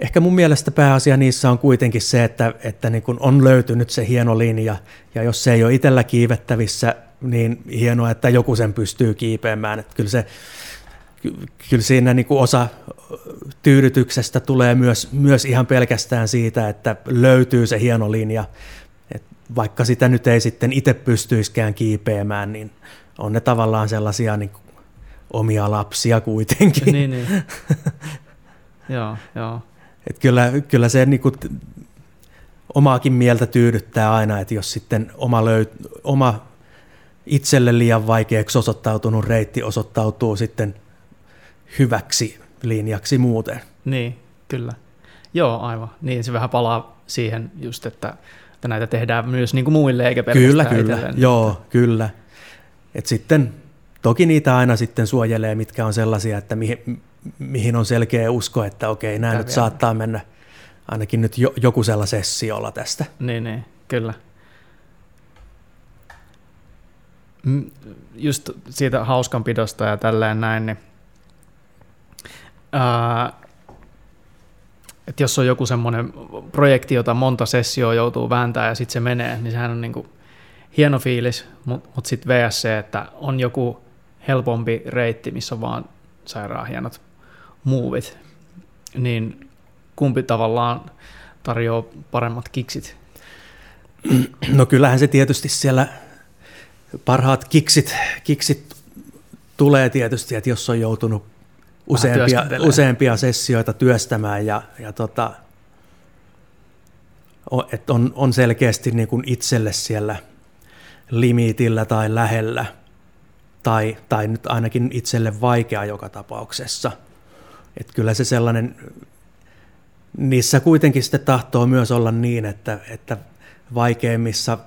ehkä mun mielestä pääasia niissä on kuitenkin se, että, että niin kun on löytynyt se hieno linja, ja jos se ei ole itsellä kiivettävissä, niin hienoa, että joku sen pystyy kiipeämään. Että kyllä se kyllä siinä niin kuin osa tyydytyksestä tulee myös, myös ihan pelkästään siitä, että löytyy se hieno linja. Et vaikka sitä nyt ei sitten itse pystyiskään kiipeämään, niin on ne tavallaan sellaisia niin kuin omia lapsia kuitenkin. Niin, niin. joo, joo. Et kyllä, kyllä se niin kuin, omaakin mieltä tyydyttää aina, että jos sitten oma, löyt, oma itselle liian vaikeaksi osoittautunut reitti osoittautuu sitten hyväksi linjaksi muuten. Niin, kyllä. Joo, aivan. Niin se vähän palaa siihen just, että, että näitä tehdään myös niin kuin muille eikä Kyllä, kyllä. Itselleen. Joo, kyllä. Et sitten toki niitä aina sitten suojelee, mitkä on sellaisia, että mihin, mihin on selkeä usko, että okei, nämä nyt saattaa mennä ainakin nyt jo, joku sessiolla tästä. Niin, niin, kyllä. Just siitä hauskanpidosta ja tälleen näin, niin että jos on joku semmoinen projekti, jota monta sessioa joutuu vääntämään ja sitten se menee, niin sehän on niinku hieno fiilis, mutta mut sitten VSC, että on joku helpompi reitti, missä on vaan sairaan hienot muuvit, niin kumpi tavallaan tarjoaa paremmat kiksit? No kyllähän se tietysti siellä parhaat kiksit, kiksit tulee tietysti, että jos on joutunut useampia, useampia sessioita työstämään ja, ja tota, että on, on selkeästi niin kuin itselle siellä limitillä tai lähellä tai, tai nyt ainakin itselle vaikea joka tapauksessa. Että kyllä se sellainen, niissä kuitenkin sitten tahtoo myös olla niin, että, että vaikeimmissa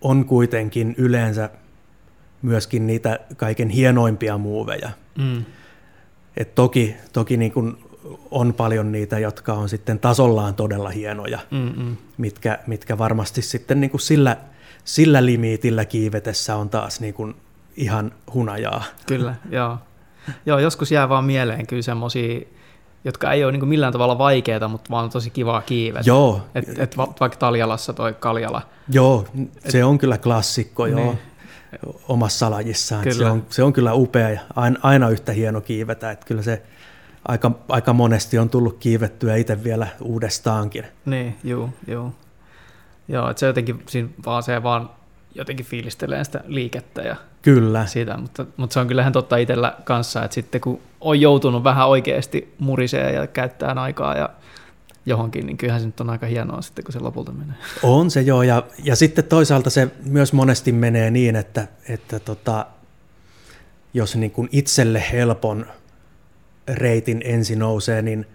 on kuitenkin yleensä myöskin niitä kaiken hienoimpia muuveja. Mm. Et toki toki niin kuin on paljon niitä, jotka on sitten tasollaan todella hienoja, Mm-mm. mitkä, mitkä varmasti sitten niin kuin sillä, sillä limiitillä kiivetessä on taas niin kuin ihan hunajaa. Kyllä, joo. Joo, joskus jää vaan mieleen kyllä semmoisia, jotka ei ole niin millään tavalla vaikeita, mutta vaan tosi kivaa kiivetä. Joo. Et, et vaikka Taljalassa toi Kaljala. Joo, se et, on kyllä klassikko, joo. Omassa lajissaan. Kyllä. Se, on, se on kyllä upea ja aina, aina yhtä hieno kiivetä. Että kyllä se aika, aika monesti on tullut kiivettyä itse vielä uudestaankin. Niin, juu, juu. Joo, että se jotenkin siinä vaan se vaan jotenkin fiilistelee sitä liikettä ja kyllä. sitä, mutta, mutta se on kyllähän totta itsellä kanssa, että sitten kun on joutunut vähän oikeasti murisee ja käyttää aikaa ja johonkin, niin kyllähän se nyt on aika hienoa sitten, kun se lopulta menee. On se joo, ja, ja sitten toisaalta se myös monesti menee niin, että, että tota, jos niin kuin itselle helpon reitin ensin nousee, niin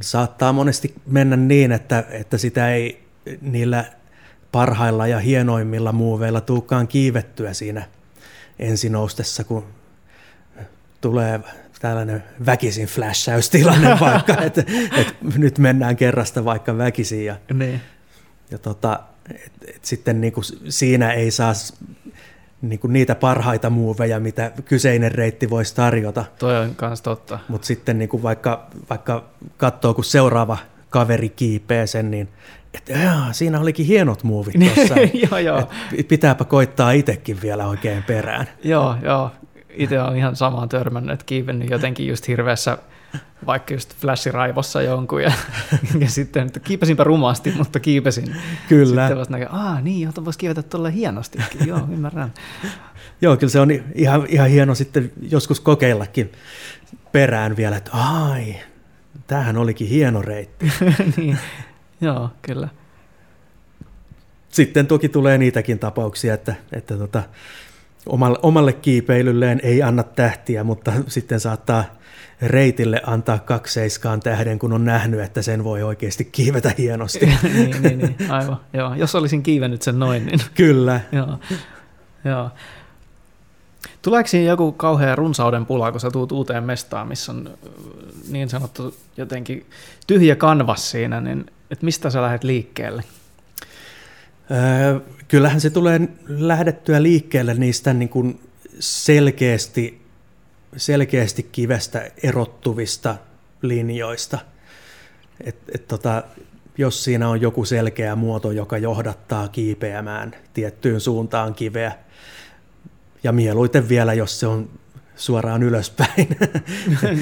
saattaa monesti mennä niin, että, että sitä ei niillä parhailla ja hienoimmilla muuveilla tuukaan kiivettyä siinä ensinoustessa, kun tulee tällainen väkisin flashaustilanne vaikka, että et nyt mennään kerrasta vaikka väkisin ja, niin. ja tota, et, et sitten niinku siinä ei saa niinku niitä parhaita muuveja, mitä kyseinen reitti voisi tarjota. Toi on myös totta. Mutta sitten niinku vaikka, vaikka katsoo, kun seuraava kaveri kiipee sen, niin että jaa, siinä olikin hienot muuvit tuossa. joo, joo. pitääpä koittaa itsekin vielä oikein perään. joo, joo itse on ihan samaan törmännyt, että kiivennyt jotenkin just hirveässä vaikka just flashiraivossa jonkun ja, ja sitten, että kiipesinpä rumasti, mutta kiipesin. Kyllä. Sitten vasta näkee, aa niin, jota voisi kiivetä tuolle hienosti. Joo, ymmärrän. Joo, kyllä se on ihan, ihan hieno sitten joskus kokeillakin perään vielä, että ai, tämähän olikin hieno reitti. niin, joo, kyllä. Sitten toki tulee niitäkin tapauksia, että, että tota, omalle, omalle kiipeilylleen ei anna tähtiä, mutta sitten saattaa reitille antaa kakseiskaan tähden, kun on nähnyt, että sen voi oikeasti kiivetä hienosti. niin, niin, niin, aivan. Joo. Jos olisin kiivennyt sen noin, niin... Kyllä. joo. joo. Tuleeko siinä joku kauhea runsauden pula, kun sä tuut uuteen mestaan, missä on niin sanottu jotenkin tyhjä kanvas siinä, niin että mistä sä lähdet liikkeelle? Öö, kyllähän se tulee lähdettyä liikkeelle niistä niin kuin selkeästi, selkeästi kivestä erottuvista linjoista. Et, et tota, jos siinä on joku selkeä muoto, joka johdattaa kiipeämään tiettyyn suuntaan kiveä, ja mieluiten vielä, jos se on suoraan ylöspäin.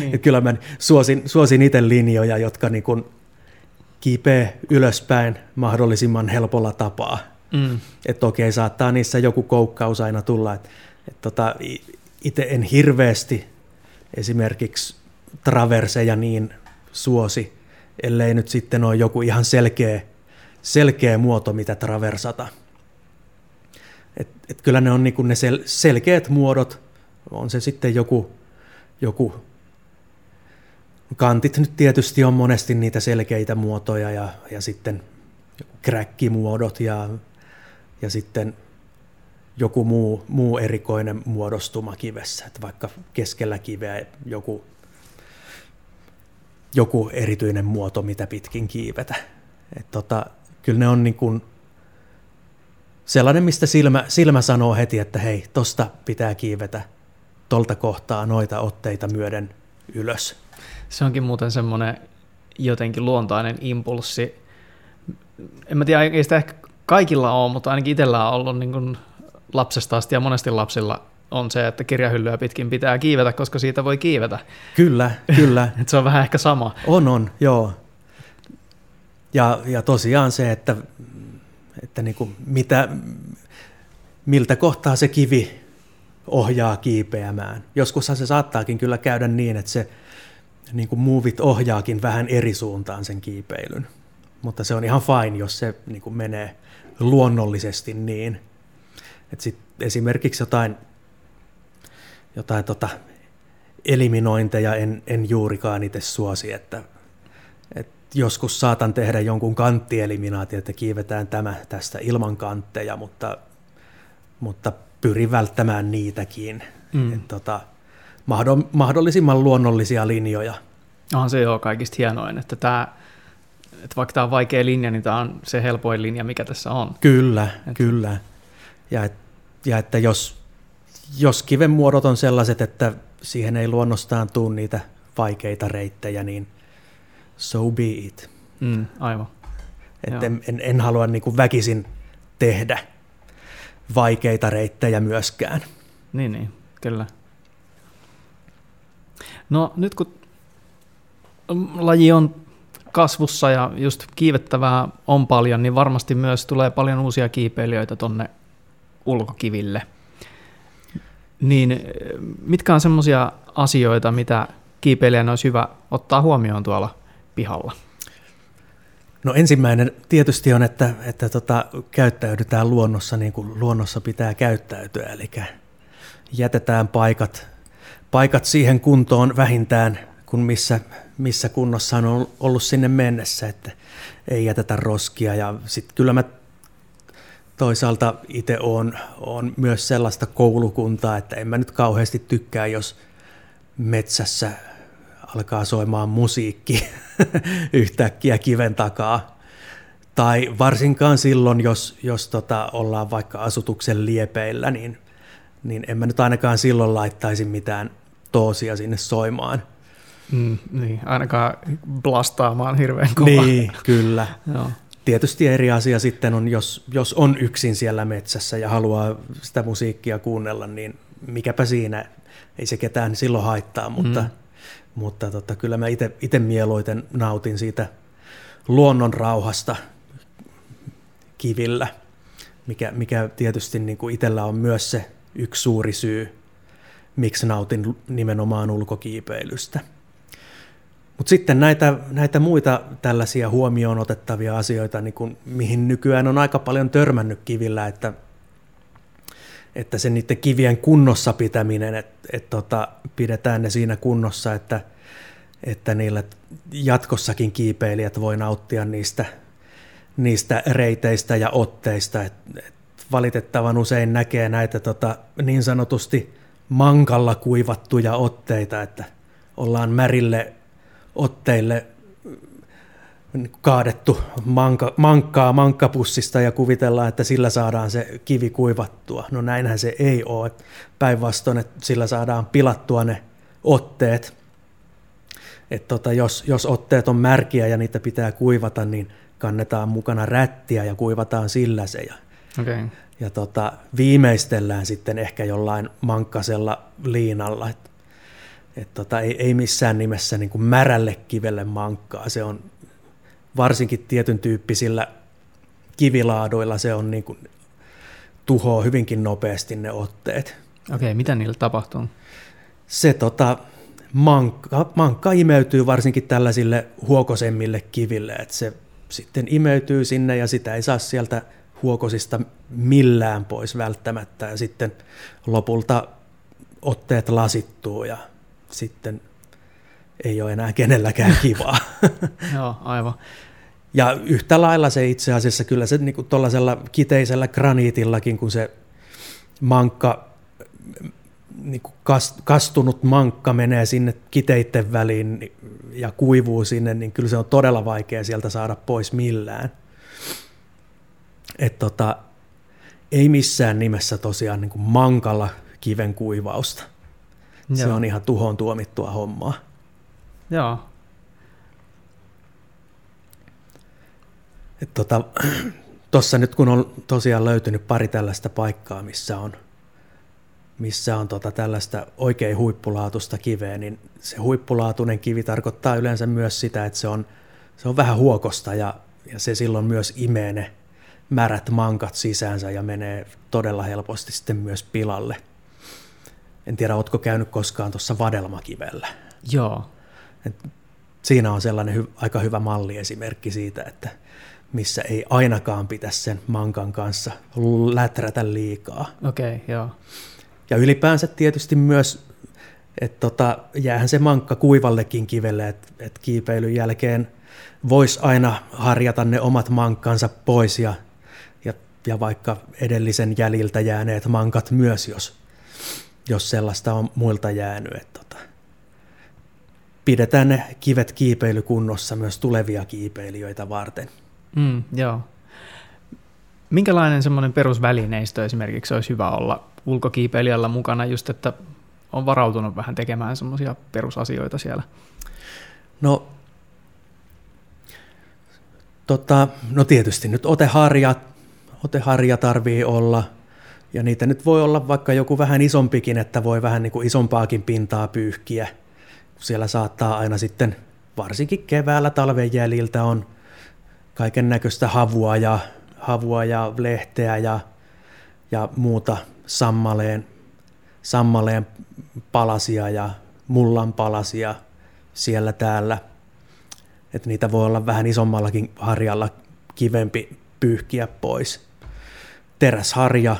niin. Kyllä mä suosin, suosin itse linjoja, jotka niin kuin kiipee ylöspäin mahdollisimman helpolla tapaa. Mm. Että okei, saattaa niissä joku koukkaus aina tulla. Et, et tota, itse en hirveästi esimerkiksi traverseja niin suosi, ellei nyt sitten ole joku ihan selkeä, selkeä muoto, mitä traversata. Et, et kyllä ne on niinku ne sel, selkeät muodot, on se sitten joku, joku kantit nyt tietysti on monesti niitä selkeitä muotoja ja, ja sitten kräkkimuodot ja, ja sitten joku muu, muu erikoinen muodostuma kivessä, että vaikka keskellä kiveä joku, joku erityinen muoto, mitä pitkin kiivetä. Et tota, kyllä ne on niin kuin sellainen, mistä silmä, silmä sanoo heti, että hei, tosta pitää kiivetä tolta kohtaa noita otteita myöden ylös. Se onkin muuten semmoinen jotenkin luontainen impulssi. En mä tiedä, ei sitä ehkä kaikilla ole, mutta ainakin itsellä on ollut niin kuin lapsesta asti ja monesti lapsilla on se, että kirjahyllyä pitkin pitää kiivetä, koska siitä voi kiivetä. Kyllä, kyllä. Et se on vähän ehkä sama. On, on, joo. Ja, ja tosiaan se, että, että niin kuin mitä, miltä kohtaa se kivi ohjaa kiipeämään. Joskus se saattaakin kyllä käydä niin, että se niin kuin muuvit ohjaakin vähän eri suuntaan sen kiipeilyn. Mutta se on ihan fine, jos se niin kuin menee luonnollisesti niin. Et sit esimerkiksi jotain, jotain tota eliminointeja en, en juurikaan itse suosi, että, et joskus saatan tehdä jonkun kanttieliminaatio, että kiivetään tämä tästä ilman kantteja, mutta, mutta pyrin välttämään niitäkin. Mm. Et tota, mahdollisimman luonnollisia linjoja. On se joo kaikista hienoin, että tämä että vaikka tämä on vaikea linja, niin tämä on se helpoin linja, mikä tässä on. Kyllä, et... kyllä. Ja, et, ja että jos, jos kiven muodot on sellaiset, että siihen ei luonnostaan tule niitä vaikeita reittejä, niin so be it. Mm, aivan. Et en, en, en halua niin kuin väkisin tehdä vaikeita reittejä myöskään. Niin, niin, kyllä. No nyt kun laji on kasvussa ja just kiivettävää on paljon, niin varmasti myös tulee paljon uusia kiipeilijöitä tonne ulkokiville. Niin mitkä on semmoisia asioita, mitä kiipeilijän olisi hyvä ottaa huomioon tuolla pihalla? No ensimmäinen tietysti on, että, että tota, käyttäydytään luonnossa niin kuin luonnossa pitää käyttäytyä, eli jätetään paikat, paikat siihen kuntoon vähintään, kuin missä, missä kunnossa on ollut sinne mennessä, että ei jätetä roskia. Ja sitten kyllä mä toisaalta itse on, on myös sellaista koulukuntaa, että en mä nyt kauheasti tykkää, jos metsässä alkaa soimaan musiikki yhtäkkiä kiven takaa. Tai varsinkaan silloin, jos, jos tota, ollaan vaikka asutuksen liepeillä, niin, niin en mä nyt ainakaan silloin laittaisi mitään toosia sinne soimaan. Mm, niin, ainakaan blastaamaan hirveän kovaa. Niin, kyllä. Joo. Tietysti eri asia sitten on, jos, jos on yksin siellä metsässä ja haluaa sitä musiikkia kuunnella, niin mikäpä siinä, ei se ketään silloin haittaa, mutta, mm. mutta tota, kyllä mä itse mieluiten nautin siitä luonnon rauhasta kivillä, mikä, mikä tietysti niin kuin itsellä on myös se yksi suuri syy, miksi nautin nimenomaan ulkokiipeilystä. Mutta sitten näitä, näitä muita tällaisia huomioon otettavia asioita, niin kun, mihin nykyään on aika paljon törmännyt kivillä, että, että se niiden kivien kunnossa pitäminen, että et tota, pidetään ne siinä kunnossa, että, että niillä jatkossakin kiipeilijät voi nauttia niistä, niistä reiteistä ja otteista. Et, et valitettavan usein näkee näitä tota, niin sanotusti mankalla kuivattuja otteita, että ollaan märille otteille kaadettu manka, mankkaa mankkapussista ja kuvitellaan, että sillä saadaan se kivi kuivattua. No näinhän se ei ole. Päinvastoin, että sillä saadaan pilattua ne otteet. Et tota, jos, jos otteet on märkiä ja niitä pitää kuivata, niin kannetaan mukana rättiä ja kuivataan sillä se. Ja Okay. Ja tota, viimeistellään sitten ehkä jollain mankkasella liinalla. Et, et tota, ei, ei missään nimessä niin kuin märälle kivelle mankkaa. Se on varsinkin tietyn tyyppisillä kivilaadoilla se on niin kuin, tuhoaa hyvinkin nopeasti ne otteet. Okei, okay, mitä niillä tapahtuu? Se tota, mankka, mankka imeytyy varsinkin tällaisille huokosemmille kiville, että se sitten imeytyy sinne ja sitä ei saa sieltä huokosista millään pois välttämättä ja sitten lopulta otteet lasittuu ja sitten ei ole enää kenelläkään kivaa. Joo, aivan. Ja yhtä lailla se itse asiassa kyllä se niin tuollaisella kiteisellä graniitillakin, kun se mankka, niin kuin kastunut mankka menee sinne kiteitten väliin ja kuivuu sinne, niin kyllä se on todella vaikea sieltä saada pois millään. Et tota, ei missään nimessä tosiaan niin kuin mankalla kiven kuivausta. Joo. Se on ihan tuhon tuomittua hommaa. Joo, Tuossa tota, nyt kun on tosiaan löytynyt pari tällaista paikkaa, missä on, missä on tota tällaista oikein huippulaatusta kiveä, niin se huippulaatuinen kivi tarkoittaa yleensä myös sitä, että se on, se on vähän huokosta ja, ja se silloin myös imee ne märät mankat sisäänsä ja menee todella helposti sitten myös pilalle. En tiedä, oletko käynyt koskaan tuossa vadelmakivellä? Joo. Et siinä on sellainen hy- aika hyvä malliesimerkki siitä, että missä ei ainakaan pitäisi sen mankan kanssa läträtä liikaa. Okei, okay, joo. Ja ylipäänsä tietysti myös, että tota, jäähän se mankka kuivallekin kivelle, että et kiipeilyn jälkeen voisi aina harjata ne omat mankkansa pois ja, ja, ja vaikka edellisen jäljiltä jääneet mankat myös, jos, jos sellaista on muilta jäänyt. Että tota, pidetään ne kivet kiipeilykunnossa myös tulevia kiipeilijöitä varten. Mm, joo. Minkälainen semmoinen perusvälineistö esimerkiksi olisi hyvä olla ulkokiipeilijällä mukana, just että on varautunut vähän tekemään semmoisia perusasioita siellä? No, tota, no tietysti nyt oteharja, oteharja tarvii olla, ja niitä nyt voi olla vaikka joku vähän isompikin, että voi vähän niin kuin isompaakin pintaa pyyhkiä. Siellä saattaa aina sitten, varsinkin keväällä talven jäljiltä on kaiken näköistä havua ja, havua ja lehteä ja, ja muuta sammaleen, sammaleen palasia ja mullan palasia siellä täällä. Että niitä voi olla vähän isommallakin harjalla kivempi pyyhkiä pois. Teräsharja,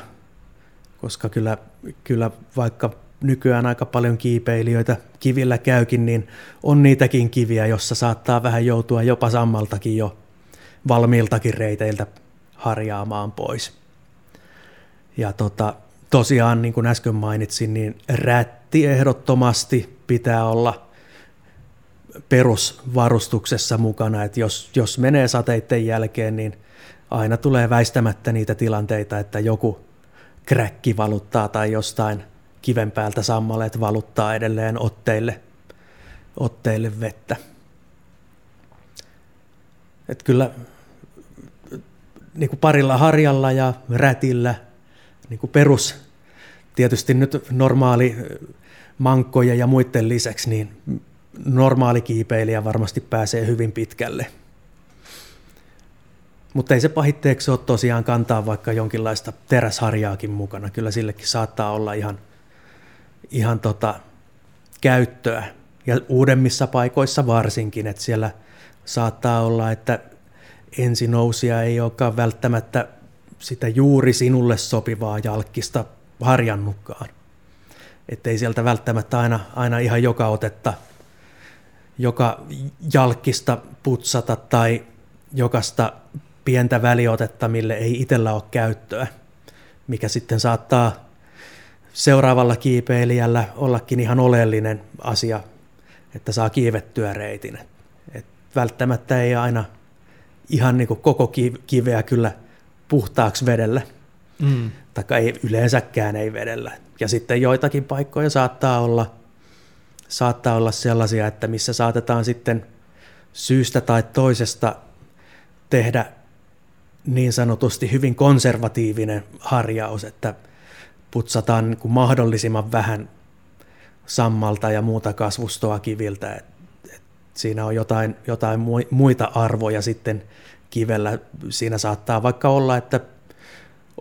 koska kyllä, kyllä vaikka nykyään aika paljon kiipeilijöitä kivillä käykin, niin on niitäkin kiviä, jossa saattaa vähän joutua jopa sammaltakin jo valmiiltakin reiteiltä harjaamaan pois. Ja tota, tosiaan, niin kuin äsken mainitsin, niin rätti ehdottomasti pitää olla perusvarustuksessa mukana, että jos, jos menee sateiden jälkeen, niin aina tulee väistämättä niitä tilanteita, että joku kräkki valuttaa tai jostain kiven päältä sammaleet valuttaa edelleen otteille, otteille vettä. Et kyllä niin kuin parilla harjalla ja rätillä niin kuin perus, tietysti nyt normaali mankkoja ja muiden lisäksi, niin normaali kiipeilijä varmasti pääsee hyvin pitkälle. Mutta ei se pahitteeksi ole tosiaan kantaa vaikka jonkinlaista teräsharjaakin mukana. Kyllä sillekin saattaa olla ihan, ihan tota, käyttöä. Ja uudemmissa paikoissa varsinkin, että siellä saattaa olla, että ensinousia ei olekaan välttämättä sitä juuri sinulle sopivaa jalkkista harjannutkaan. Että ei sieltä välttämättä aina, aina ihan joka otetta, joka jalkkista putsata tai jokasta pientä väliotetta, mille ei itsellä ole käyttöä, mikä sitten saattaa seuraavalla kiipeilijällä ollakin ihan oleellinen asia, että saa kiivettyä reitin. Et välttämättä ei aina ihan niin koko kiveä kyllä puhtaaksi vedellä. Mm. Tai ei, yleensäkään ei vedellä. Ja sitten joitakin paikkoja saattaa olla, saattaa olla sellaisia, että missä saatetaan sitten syystä tai toisesta tehdä niin sanotusti hyvin konservatiivinen harjaus, että putsataan niin kuin mahdollisimman vähän sammalta ja muuta kasvustoa kiviltä. Et, et siinä on jotain, jotain muita arvoja sitten kivellä. Siinä saattaa vaikka olla, että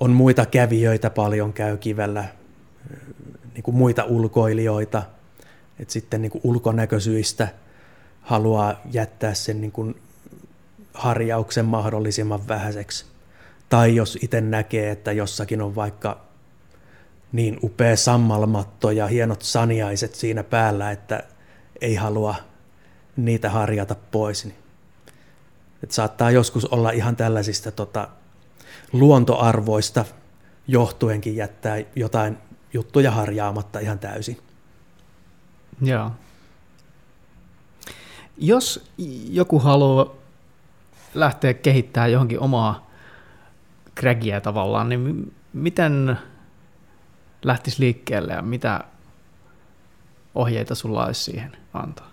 on muita kävijöitä paljon käy kivellä, niin kuin muita ulkoilijoita, että sitten niin kuin ulkonäkösyistä haluaa jättää sen niin kuin harjauksen mahdollisimman vähäiseksi. Tai jos itse näkee, että jossakin on vaikka niin upea sammalmatto ja hienot saniaiset siinä päällä, että ei halua niitä harjata pois. Niin että saattaa joskus olla ihan tällaisista tota, luontoarvoista johtuenkin jättää jotain juttuja harjaamatta ihan täysin. Joo. Jos joku haluaa lähteä kehittämään johonkin omaa krägiä tavallaan, niin miten lähtisi liikkeelle ja mitä ohjeita sulla olisi siihen antaa?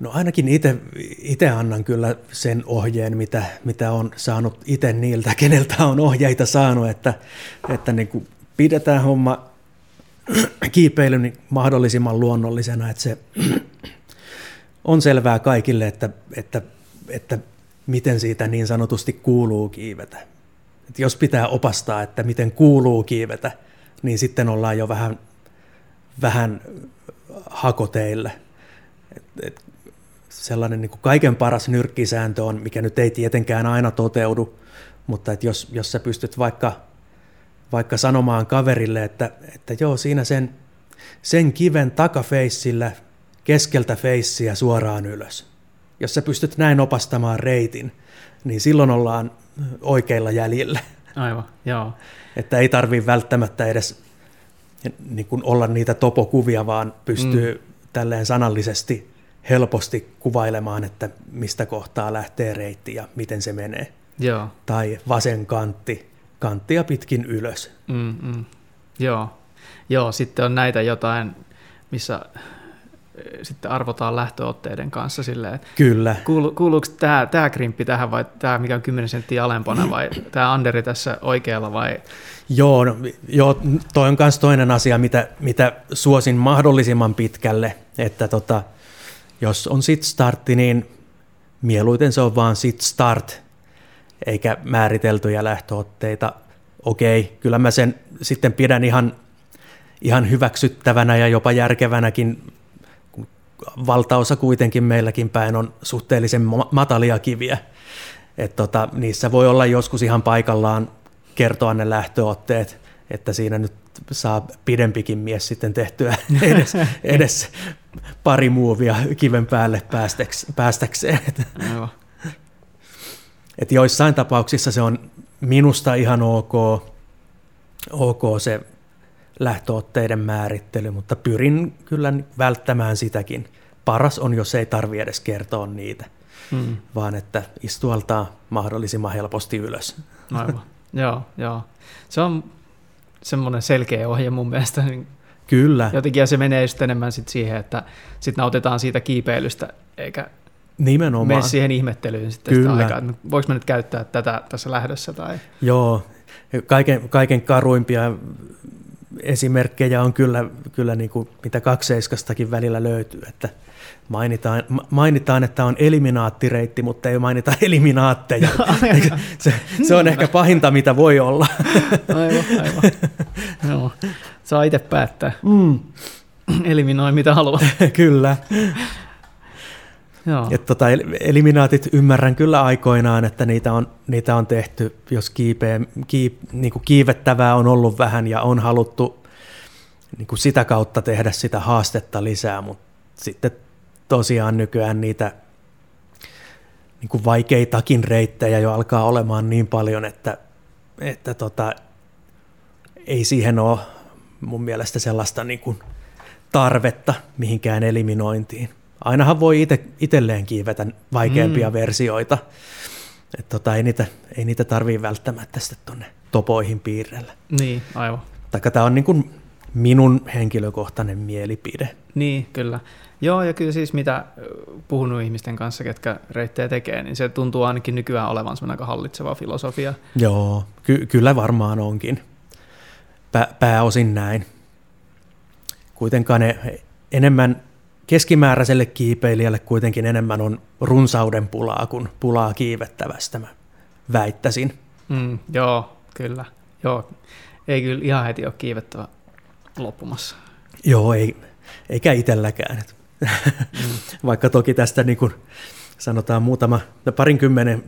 No ainakin itse annan kyllä sen ohjeen, mitä, mitä on saanut itse niiltä, keneltä on ohjeita saanut, että, että niin kuin pidetään homma kiipeily niin mahdollisimman luonnollisena, että se on selvää kaikille, että, että, että miten siitä niin sanotusti kuuluu kiivetä. Et jos pitää opastaa, että miten kuuluu kiivetä, niin sitten ollaan jo vähän, vähän hakoteille. Et, et sellainen niin kuin kaiken paras nyrkkisääntö on, mikä nyt ei tietenkään aina toteudu, mutta että jos, jos sä pystyt vaikka, vaikka sanomaan kaverille, että, että joo, siinä sen, sen kiven takafeissillä keskeltä feissiä suoraan ylös. Jos sä pystyt näin opastamaan reitin, niin silloin ollaan oikeilla jäljillä. Aivan, joo. Että ei tarvi välttämättä edes niin kuin olla niitä topokuvia, vaan pystyy mm. tälleen sanallisesti helposti kuvailemaan, että mistä kohtaa lähtee reitti ja miten se menee. Joo. Tai vasen kantti, kanttia pitkin ylös. Mm, mm. Joo. Joo, sitten on näitä jotain, missä sitten arvotaan lähtöotteiden kanssa silleen, että Kyllä. Kuulu, kuuluuko tämä, tämä krimppi tähän vai tämä, mikä on 10 senttiä alempana vai tämä Anderi tässä oikealla vai? Joo, no, joo toi on myös toinen asia, mitä, mitä suosin mahdollisimman pitkälle, että tota, jos on sit startti, niin mieluiten se on vaan sit start, eikä määriteltyjä lähtöotteita. Okei, kyllä mä sen sitten pidän ihan, ihan hyväksyttävänä ja jopa järkevänäkin, valtaosa kuitenkin meilläkin päin on suhteellisen matalia kiviä. Et tota, niissä voi olla joskus ihan paikallaan kertoa ne lähtöotteet, että siinä nyt saa pidempikin mies sitten tehtyä edes, edes pari muovia kiven päälle päästäks, päästäkseen. Aivan. Et joissain tapauksissa se on minusta ihan ok, ok se lähtöotteiden määrittely, mutta pyrin kyllä välttämään sitäkin. Paras on, jos ei tarvi edes kertoa niitä, hmm. vaan että istualtaan mahdollisimman helposti ylös. Aivan, joo, joo. Se on semmoinen selkeä ohje mun mielestä. Niin Kyllä. Jotenkin ja se menee just enemmän sit siihen, että sit nautitaan siitä kiipeilystä, eikä Nimenomaan. mene siihen ihmettelyyn sitten Kyllä. sitä aikaa, että voiko mä nyt käyttää tätä tässä lähdössä. Tai... Joo, kaiken, kaiken karuimpia esimerkkejä on kyllä, kyllä niin kuin, mitä kakseiskastakin välillä löytyy, että mainitaan, mainitaan, että on eliminaattireitti, mutta ei mainita eliminaatteja. se, se on ehkä pahinta, mitä voi olla. aivan, aivan. Joo. Saa itse päättää. Mm. Eliminoi mitä haluaa. kyllä. Joo. Et tota, eliminaatit ymmärrän kyllä aikoinaan, että niitä on, niitä on tehty, jos kiipeä, kiip, niin kuin kiivettävää on ollut vähän ja on haluttu niin kuin sitä kautta tehdä sitä haastetta lisää, mutta sitten tosiaan nykyään niitä niin kuin vaikeitakin reittejä jo alkaa olemaan niin paljon, että, että tota, ei siihen ole mun mielestä sellaista niin kuin tarvetta mihinkään eliminointiin. Ainahan voi ite, itselleen kiivetä vaikeampia mm. versioita. että tota, ei niitä, ei niitä tarvii välttämättä sitten tuonne topoihin piirrellä. Niin, aivan. Taikka tämä on niin kuin minun henkilökohtainen mielipide. Niin, kyllä. Joo, ja kyllä siis mitä puhunut ihmisten kanssa, ketkä reittejä tekee, niin se tuntuu ainakin nykyään olevan semmoinen aika hallitseva filosofia. Joo, ky- kyllä varmaan onkin. Pä- pääosin näin. Kuitenkaan ne enemmän keskimääräiselle kiipeilijälle kuitenkin enemmän on runsauden pulaa kuin pulaa kiivettävästä, mä väittäisin. Mm, joo, kyllä. Joo, ei kyllä ihan heti ole kiivettävä loppumassa. Joo, ei, eikä itselläkään. Mm. Vaikka toki tästä niin kuin sanotaan muutama, parinkymmenen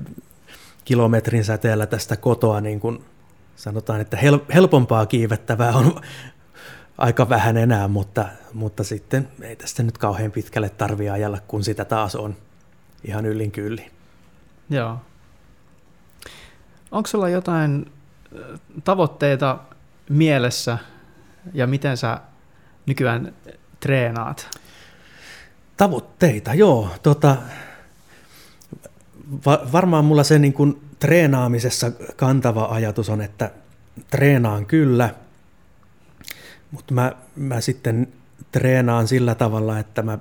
kilometrin säteellä tästä kotoa niin kuin sanotaan, että hel, helpompaa kiivettävää on aika vähän enää, mutta, mutta sitten ei tästä nyt kauhean pitkälle tarvitse ajalla, kun sitä taas on ihan yllin kylli. Joo. Onko sulla jotain tavoitteita mielessä ja miten sä nykyään treenaat? Tavoitteita, joo. Tota, va- varmaan mulla se niin kuin treenaamisessa kantava ajatus on, että treenaan kyllä, mutta mä, mä sitten treenaan sillä tavalla, että mä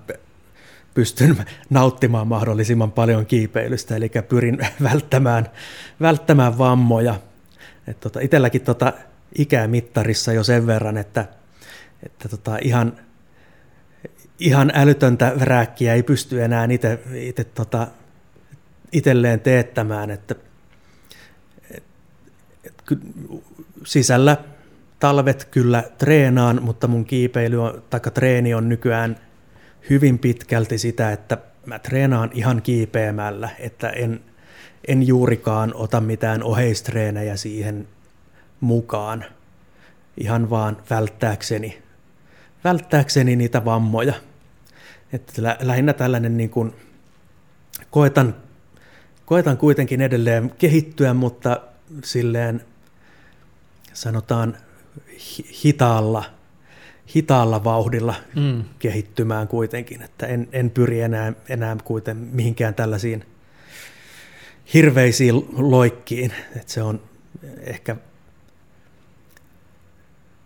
pystyn nauttimaan mahdollisimman paljon kiipeilystä, eli pyrin välttämään, välttämään vammoja. Et tota, itelläkin tota ikämittarissa jo sen verran, että, että tota ihan, ihan älytöntä rääkkiä ei pysty enää itse tota, itselleen teettämään, että et, et, sisällä talvet kyllä treenaan, mutta mun kiipeily on, tai treeni on nykyään hyvin pitkälti sitä, että mä treenaan ihan kiipeämällä, että en, en juurikaan ota mitään oheistreenejä siihen mukaan, ihan vaan välttääkseni, välttääkseni niitä vammoja. Että lä- lähinnä tällainen niin kuin, koetan, koetan kuitenkin edelleen kehittyä, mutta silleen sanotaan hitaalla, hitaalla vauhdilla mm. kehittymään kuitenkin, että en, en pyri enää, enää kuiten mihinkään tällaisiin hirveisiin loikkiin, että se on ehkä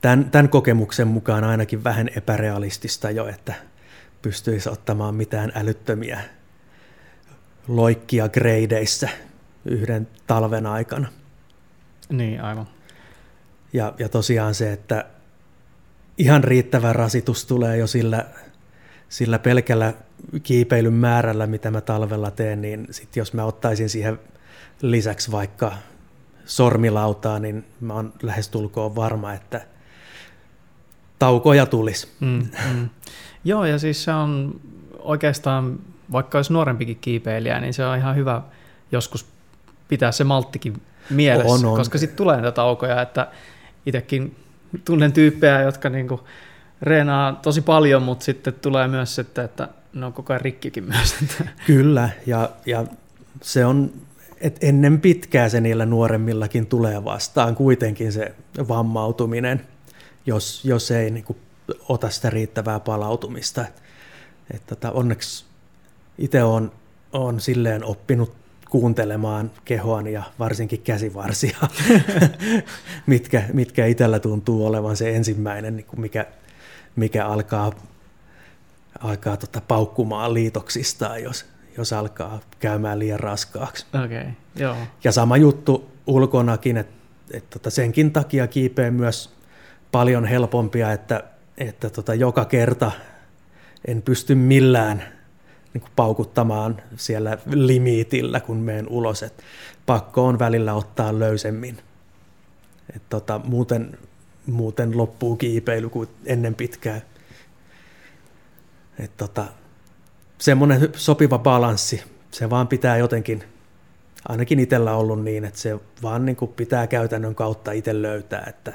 tämän, tämän kokemuksen mukaan ainakin vähän epärealistista jo, että pystyisi ottamaan mitään älyttömiä loikkia gradeissa yhden talven aikana. Niin, aivan. Ja, ja tosiaan se, että ihan riittävä rasitus tulee jo sillä, sillä pelkällä kiipeilyn määrällä, mitä mä talvella teen, niin sit jos mä ottaisin siihen lisäksi vaikka sormilautaa, niin mä oon lähestulkoon varma, että taukoja tulisi. Mm, mm. Joo, ja siis se on oikeastaan, vaikka olisi nuorempikin kiipeilijä, niin se on ihan hyvä joskus pitää se malttikin mielessä, on, on. koska sitten tulee näitä taukoja, että itsekin tunnen tyyppejä, jotka niinku reenaa tosi paljon, mutta sitten tulee myös että, että ne on koko ajan rikkikin myös. Kyllä, ja, ja se on, että ennen pitkää se niillä nuoremmillakin tulee vastaan kuitenkin se vammautuminen, jos, jos ei niin kuin, ota sitä riittävää palautumista. Et, et, tota, onneksi itse olen on silleen oppinut kuuntelemaan kehoani ja varsinkin käsivarsia, mitkä, mitkä itsellä tuntuu olevan se ensimmäinen, niin mikä, mikä alkaa, alkaa tota paukkumaan liitoksistaan, jos, jos alkaa käymään liian raskaaksi. Okay, joo. Ja sama juttu ulkonakin, että et tota senkin takia kiipeä myös paljon helpompia, että, että tota joka kerta en pysty millään niin kuin paukuttamaan siellä limitillä, kun menen ulos. Et pakko on välillä ottaa löysemmin. Et tota, muuten, muuten loppuu kiipeily kuin ennen pitkää. Et tota, semmoinen sopiva balanssi, se vaan pitää jotenkin, ainakin itsellä ollut niin, että se vaan niin kuin pitää käytännön kautta itse löytää, että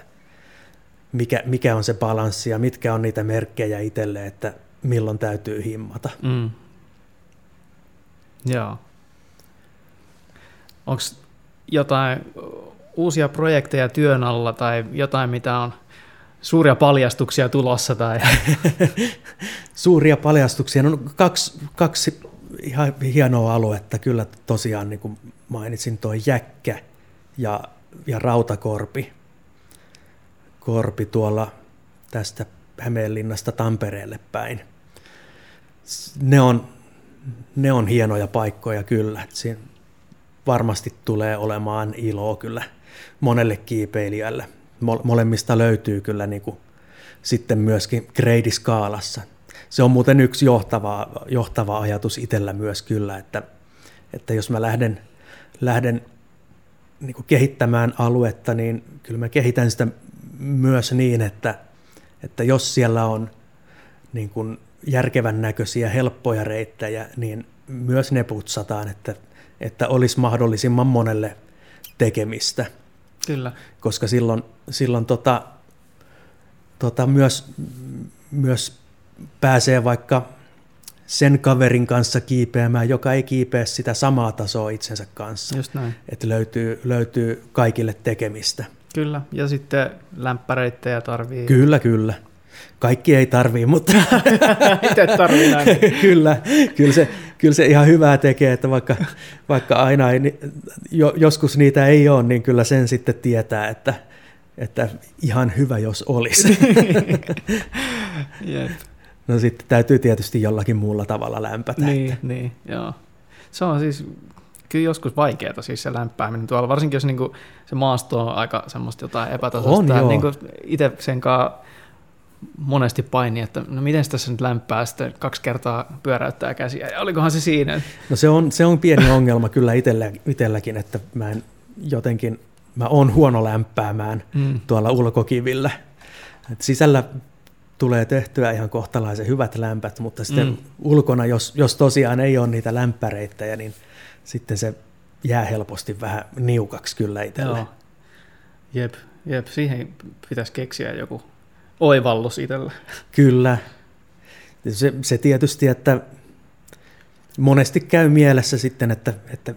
mikä, mikä on se balanssi ja mitkä on niitä merkkejä itselle, että milloin täytyy himmata. Mm. Joo. Onko jotain uusia projekteja työn alla tai jotain, mitä on suuria paljastuksia tulossa? Tai? suuria paljastuksia. No, kaksi, kaksi ihan hienoa aluetta. Kyllä tosiaan niin kuin mainitsin tuo jäkkä ja, ja rautakorpi. Korpi tuolla tästä Hämeenlinnasta Tampereelle päin. Ne on, ne on hienoja paikkoja kyllä. Siinä varmasti tulee olemaan iloa kyllä monelle kiipeilijälle. Molemmista löytyy kyllä niin kuin sitten myöskin greidiskaalassa. Se on muuten yksi johtava, johtava ajatus itsellä myös kyllä, että, että jos mä lähden, lähden niin kuin kehittämään aluetta, niin kyllä mä kehitän sitä myös niin, että, että jos siellä on niin kuin järkevän näköisiä, helppoja reittejä, niin myös ne putsataan, että, että olisi mahdollisimman monelle tekemistä. Kyllä. Koska silloin, silloin tota, tota myös, myös pääsee vaikka sen kaverin kanssa kiipeämään, joka ei kiipeä sitä samaa tasoa itsensä kanssa. Just näin. Että löytyy, löytyy kaikille tekemistä. Kyllä, ja sitten lämpäreittejä tarvii. Kyllä, kyllä. Kaikki ei tarvii, mutta... Itse tarvii näin. kyllä, kyllä se, kyllä se ihan hyvää tekee, että vaikka, vaikka aina ei, jo, joskus niitä ei ole, niin kyllä sen sitten tietää, että, että ihan hyvä jos olisi. Jep. No sitten täytyy tietysti jollakin muulla tavalla lämpätä. Niin, että. niin joo. Se on siis kyllä joskus vaikeaa siis se lämpääminen tuolla, varsinkin jos niinku se maasto on aika semmoista jotain epätasaista. On, joo. Niinku itse sen kanssa monesti paini, että no miten tässä nyt lämpää, sitten kaksi kertaa pyöräyttää käsiä, ja olikohan se siinä? No se on, se on pieni ongelma kyllä itellä, itselläkin, että mä en jotenkin, mä oon huono lämpäämään mm. tuolla ulkokivillä. Et sisällä tulee tehtyä ihan kohtalaisen hyvät lämpät, mutta sitten mm. ulkona, jos, jos tosiaan ei ole niitä lämpäreittejä, niin sitten se jää helposti vähän niukaksi kyllä itselle. Joo. Jep, jep, siihen pitäisi keksiä joku oivallus itselle. Kyllä. Se, se tietysti, että monesti käy mielessä sitten, että, että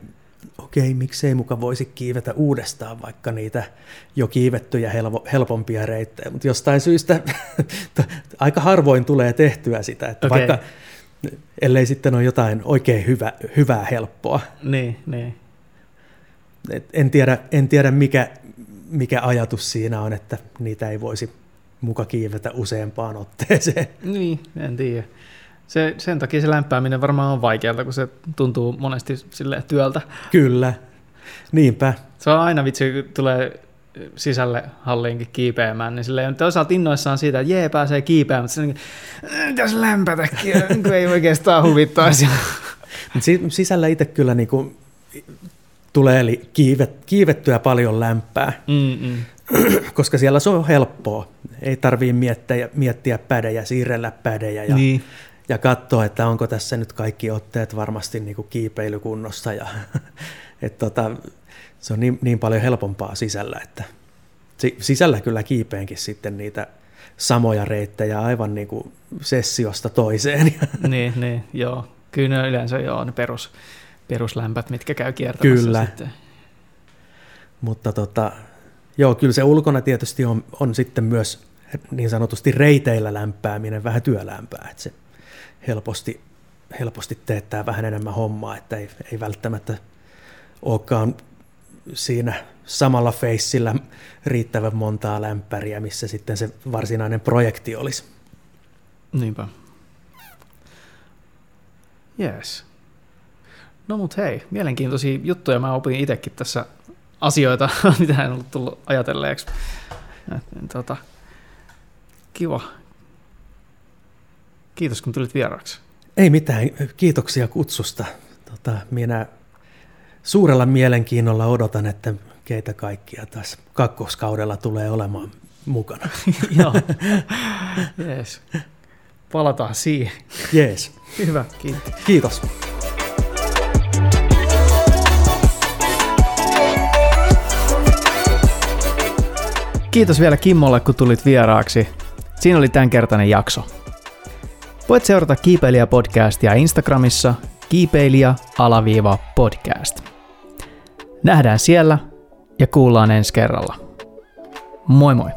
okei, miksei muka voisi kiivetä uudestaan vaikka niitä jo kiivettyjä helpo, helpompia reittejä, mutta jostain syystä aika harvoin tulee tehtyä sitä, että okay. vaikka ellei sitten ole jotain oikein hyvä, hyvää helppoa. Niin, niin. Et en tiedä, en tiedä mikä, mikä ajatus siinä on, että niitä ei voisi muka kiivetä useampaan otteeseen. Niin, en tiedä. Se, sen takia se lämpääminen varmaan on vaikealta, kun se tuntuu monesti sille työltä. Kyllä, niinpä. Se on aina vitsi, kun tulee sisälle halliinkin kiipeämään, niin sille on toisaalta innoissaan siitä, että jee, pääsee kiipeämään, mutta se on niin kuin, lämpätäkin, kun ei oikeastaan huvittaisi. sisällä itse kyllä niin kuin tulee eli kiivet, kiivettyä paljon lämpää, Mm-mm. koska siellä se on helppoa. Ei tarvii miettiä, miettiä pädejä, siirrellä pädejä ja, niin. ja katsoa, että onko tässä nyt kaikki otteet varmasti niin kuin kiipeilykunnossa. Ja, et tota, se on niin, niin paljon helpompaa sisällä, että sisällä kyllä kiipeenkin sitten niitä samoja reittejä aivan niin kuin sessiosta toiseen. niin, niin, joo. Kyllä ne yleensä joo, ne perus, peruslämpät, mitkä käy kiertämässä kyllä. sitten. Mutta tota, joo, kyllä se ulkona tietysti on, on sitten myös niin sanotusti reiteillä lämpääminen vähän työlämpää, että se helposti, helposti teettää vähän enemmän hommaa, että ei, ei välttämättä olekaan siinä samalla feissillä riittävän montaa lämpäriä, missä sitten se varsinainen projekti olisi. Niinpä. Yes. No mut hei, mielenkiintoisia juttuja. Mä opin itsekin tässä asioita, mitä en ollut tullut ajatelleeksi. Tota, kiva. Kiitos kun tulit vieraaksi. Ei mitään, kiitoksia kutsusta. Tota, minä suurella mielenkiinnolla odotan, että keitä kaikkia taas kakkoskaudella tulee olemaan mukana. Joo, jees. Palataan siihen. Jees. Hyvä, kiitos. Kiitos. Kiitos vielä Kimmolle, kun tulit vieraaksi. Siinä oli tämänkertainen jakso. Voit seurata Kiipeilijä-podcastia Instagramissa kiipeilijä-podcast. Nähdään siellä ja kuullaan ensi kerralla. Moi moi!